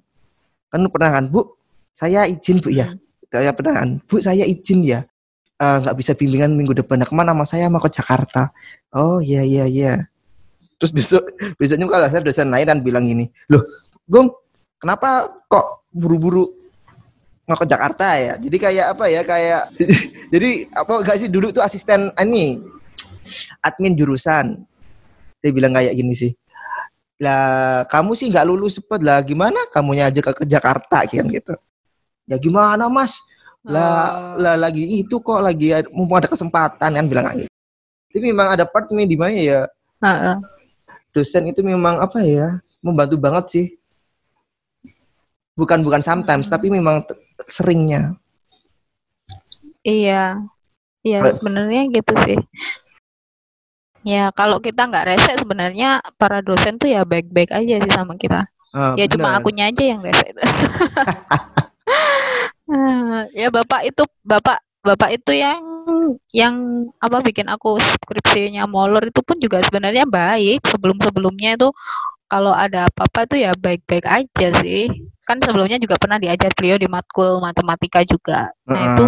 Kan pernah kan bu saya izin bu ya. Hmm. saya pernah kan bu saya izin ya. Eh, nggak uh, bisa bimbingan minggu depan nah, ke mana mas saya mau ke Jakarta. Oh iya iya iya Terus besok besoknya kalau saya dosen lain dan bilang gini, loh, Gung, kenapa kok buru-buru nggak ke Jakarta ya? Jadi kayak apa ya? Kayak jadi apa gak sih dulu tuh asisten ini admin jurusan. Dia bilang kayak gini sih. Lah, kamu sih nggak lulus cepet lah. Gimana kamunya aja ke, ke Jakarta kan gitu. Ya gimana, Mas? Lah, oh. lah lagi itu kok lagi mumpung ada kesempatan kan bilang gitu. Tapi memang ada part nih di mana ya. Uh -uh dosen itu memang apa ya membantu banget sih. Bukan bukan sometimes hmm. tapi memang seringnya. Iya. Iya sebenarnya gitu sih. Ya kalau kita nggak rese sebenarnya para dosen tuh ya baik-baik aja sih sama kita. Uh, ya bener. cuma akunya aja yang rese itu ya bapak itu bapak bapak itu yang yang apa bikin aku skripsinya molor itu pun juga sebenarnya baik. Sebelum-sebelumnya itu kalau ada apa-apa itu ya baik-baik aja sih. Kan sebelumnya juga pernah diajar beliau di matkul matematika juga. Nah itu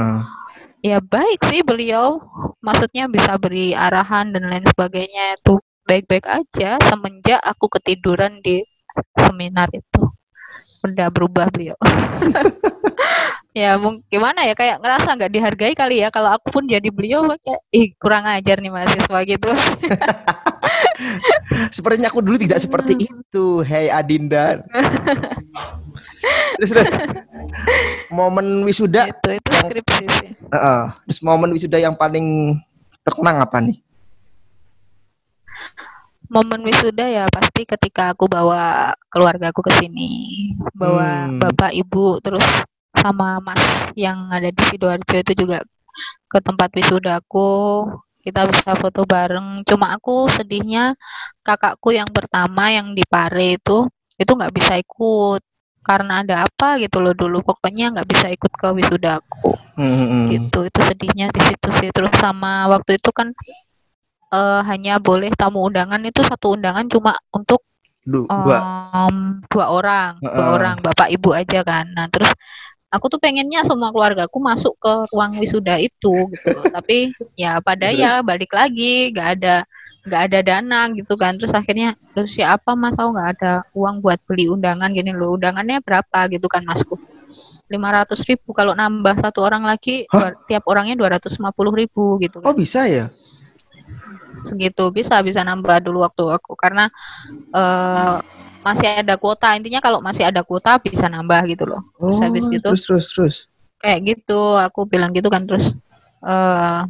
ya baik sih beliau. Maksudnya bisa beri arahan dan lain sebagainya itu baik-baik aja semenjak aku ketiduran di seminar itu udah berubah beliau. Ya mungkin gimana ya kayak ngerasa nggak dihargai kali ya kalau aku pun jadi beliau kayak ih kurang ajar nih mahasiswa gitu. Sepertinya aku dulu tidak seperti hmm. itu Hei Adinda. Terus terus. Momen wisuda itu itu skripsi sih. Uh, uh, terus momen wisuda yang paling terkenang apa nih momen wisuda ya pasti ketika aku bawa keluarga aku ke sini bawa hmm. bapak ibu terus sama Mas yang ada di Sidoarjo itu juga ke tempat wisudaku kita bisa foto bareng. Cuma aku sedihnya kakakku yang pertama yang di Pare itu itu nggak bisa ikut. Karena ada apa gitu loh dulu pokoknya nggak bisa ikut ke wisudaku Hmm. gitu itu sedihnya di situ sih. Terus sama waktu itu kan eh, hanya boleh tamu undangan itu satu undangan cuma untuk Du- dua. em, dua orang dua Heeh. orang bapak ibu aja kan nah terus aku tuh pengennya semua keluargaku masuk ke ruang wisuda itu gitu loh tapi ya pada Terus? ya balik lagi nggak ada nggak ada dana gitu kan terus akhirnya terus siapa mas aku nggak ada uang buat beli undangan gini loh undangannya berapa gitu kan masku lima ratus ribu kalau nambah satu orang lagi Hah? dua- tiap orangnya dua ratus ribu gitu Oh kan bisa ya? Segitu. Bisa bisa nambah dulu waktu aku. Karena eh masih ada kuota. Intinya kalau masih ada kuota bisa nambah gitu loh. Oh, Terus habis gitu terus terus terus. kayak gitu. Aku bilang gitu kan terus eh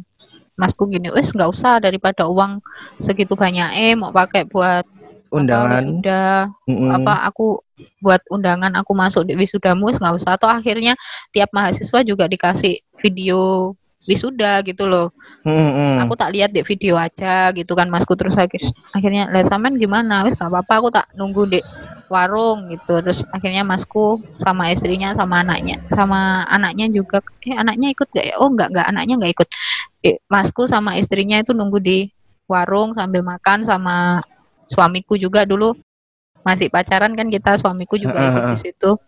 masku gini wes nggak usah daripada uang segitu banyak eh mau pakai buat apa, Undangan. wisuda. Mm-mm. apa aku buat undangan aku masuk di wisudamu nggak usah. Atau akhirnya tiap mahasiswa juga dikasih video wisuda gitu loh. Mm-mm. aku tak lihat di video aja gitu kan masku terus akhir- akhirnya lah samen gimana? Wes gak apa-apa aku tak nunggu di warung gitu. Terus akhirnya masku sama istrinya sama anaknya sama anaknya juga eh anaknya ikut gak ya? Oh enggak enggak anaknya enggak ikut. Eh, masku sama istrinya itu nunggu di warung sambil makan sama suamiku juga dulu. Masih pacaran kan kita suamiku juga ikut di situ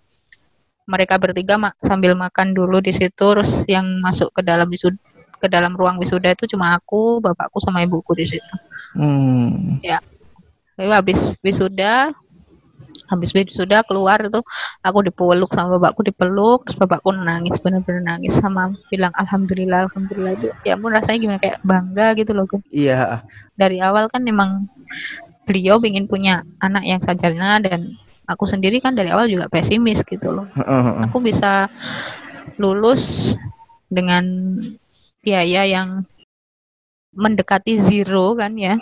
mereka bertiga ma- sambil makan dulu di situ terus yang masuk ke dalam wisuda ke dalam ruang wisuda itu cuma aku bapakku sama ibuku di situ Hmm. Lalu habis wisuda habis wisuda keluar itu aku dipeluk sama bapakku dipeluk terus bapakku nangis benar-benar nangis sama bilang alhamdulillah alhamdulillah itu ya ampun rasanya gimana kayak bangga gitu loh. Iya. dari awal kan memang beliau ingin punya anak yang sarjana dan aku sendiri kan dari awal juga pesimis gitu loh. Aku bisa lulus dengan biaya yang mendekati zero kan ya.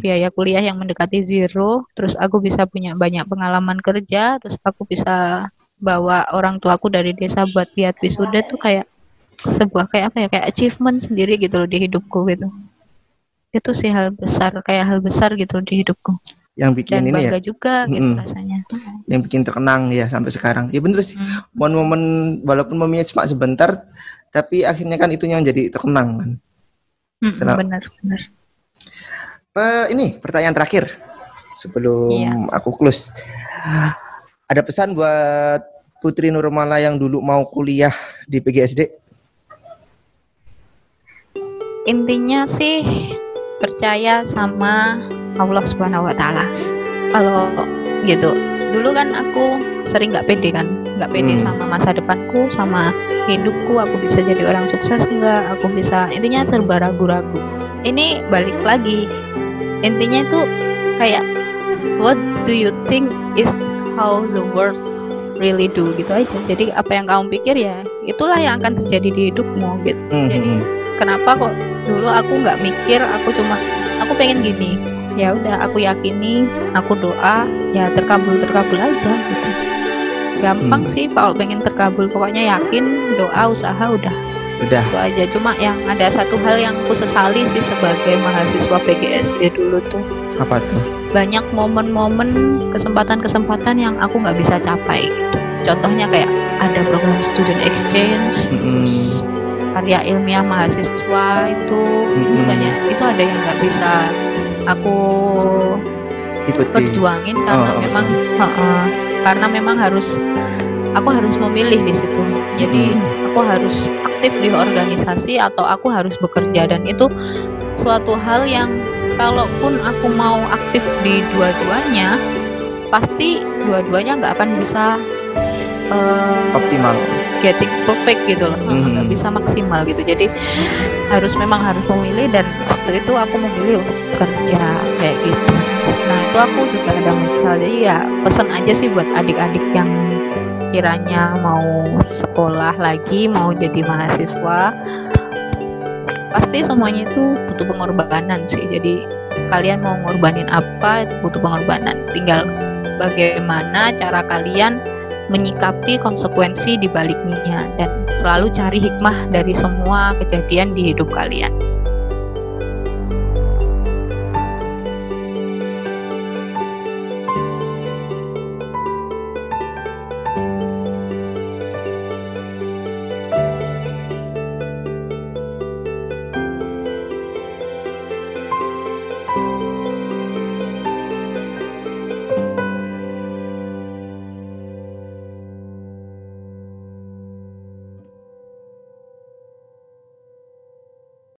Biaya kuliah yang mendekati zero terus aku bisa punya banyak pengalaman kerja terus aku bisa bawa orang tuaku dari desa buat lihat wisuda tuh kayak sebuah kayak apa ya kayak achievement sendiri gitu loh di hidupku gitu. Itu sih hal besar kayak hal besar gitu di hidupku Yang bikin dan ini ya, juga gitu rasanya yang bikin terkenang ya sampai sekarang. Ya bener sih. Hmm. Momen-momen walaupun momennya cuma sebentar, tapi akhirnya kan itu yang jadi terkenang kan. Senang. benar benar Eh, ini pertanyaan terakhir sebelum Iya. aku close. Ada pesan buat Putri Nurmala yang dulu mau kuliah di PGSD? intinya sih percaya sama Allah Subhanahu wa taala. Kalau gitu. Dulu kan aku sering nggak pede kan, nggak pede Hmm. sama masa depanku, sama hidupku, aku bisa jadi orang sukses enggak, aku bisa intinya serba ragu-ragu. Ini balik lagi. Intinya itu kayak what do you think is how the world really do gitu aja. Jadi apa yang kamu pikir ya, itulah yang akan terjadi di hidupmu gitu. Jadi Mhm. kenapa kok dulu aku nggak mikir aku cuma aku pengen gini ya udah aku yakini aku doa ya terkabul terkabul aja gitu gampang Hmm. sih kalau pengen terkabul pokoknya yakin doa usaha udah Udah. itu aja cuma yang ada satu hal yang aku sesali sih sebagai mahasiswa PGSD dulu tuh Apa tuh? banyak momen-momen kesempatan-kesempatan yang aku nggak bisa capai gitu contohnya kayak ada program student exchange Mm-mm. terus karya ilmiah mahasiswa itu itu Mm-mm. banyak itu ada yang nggak bisa aku Ikuti. perjuangin karena Oh, memang Heeh, karena memang harus aku harus memilih di situ. Jadi aku harus aktif di organisasi atau aku harus bekerja. Dan itu suatu hal yang kalaupun aku mau aktif di dua-duanya pasti dua-duanya nggak akan bisa eh, Optimal. getting perfect gitu loh. Nggak bisa maksimal gitu. Jadi harus memang harus memilih dan waktu itu aku memilih untuk kerja kayak gitu. Nah itu aku juga ada misal. Jadi ya pesan aja sih buat adik-adik yang kiranya mau sekolah lagi mau jadi mahasiswa. Pasti semuanya itu butuh pengorbanan sih. Jadi kalian mau ngorbanin apa itu butuh pengorbanan. Tinggal bagaimana cara kalian menyikapi konsekuensi di baliknya dan selalu cari hikmah dari semua kejadian di hidup kalian.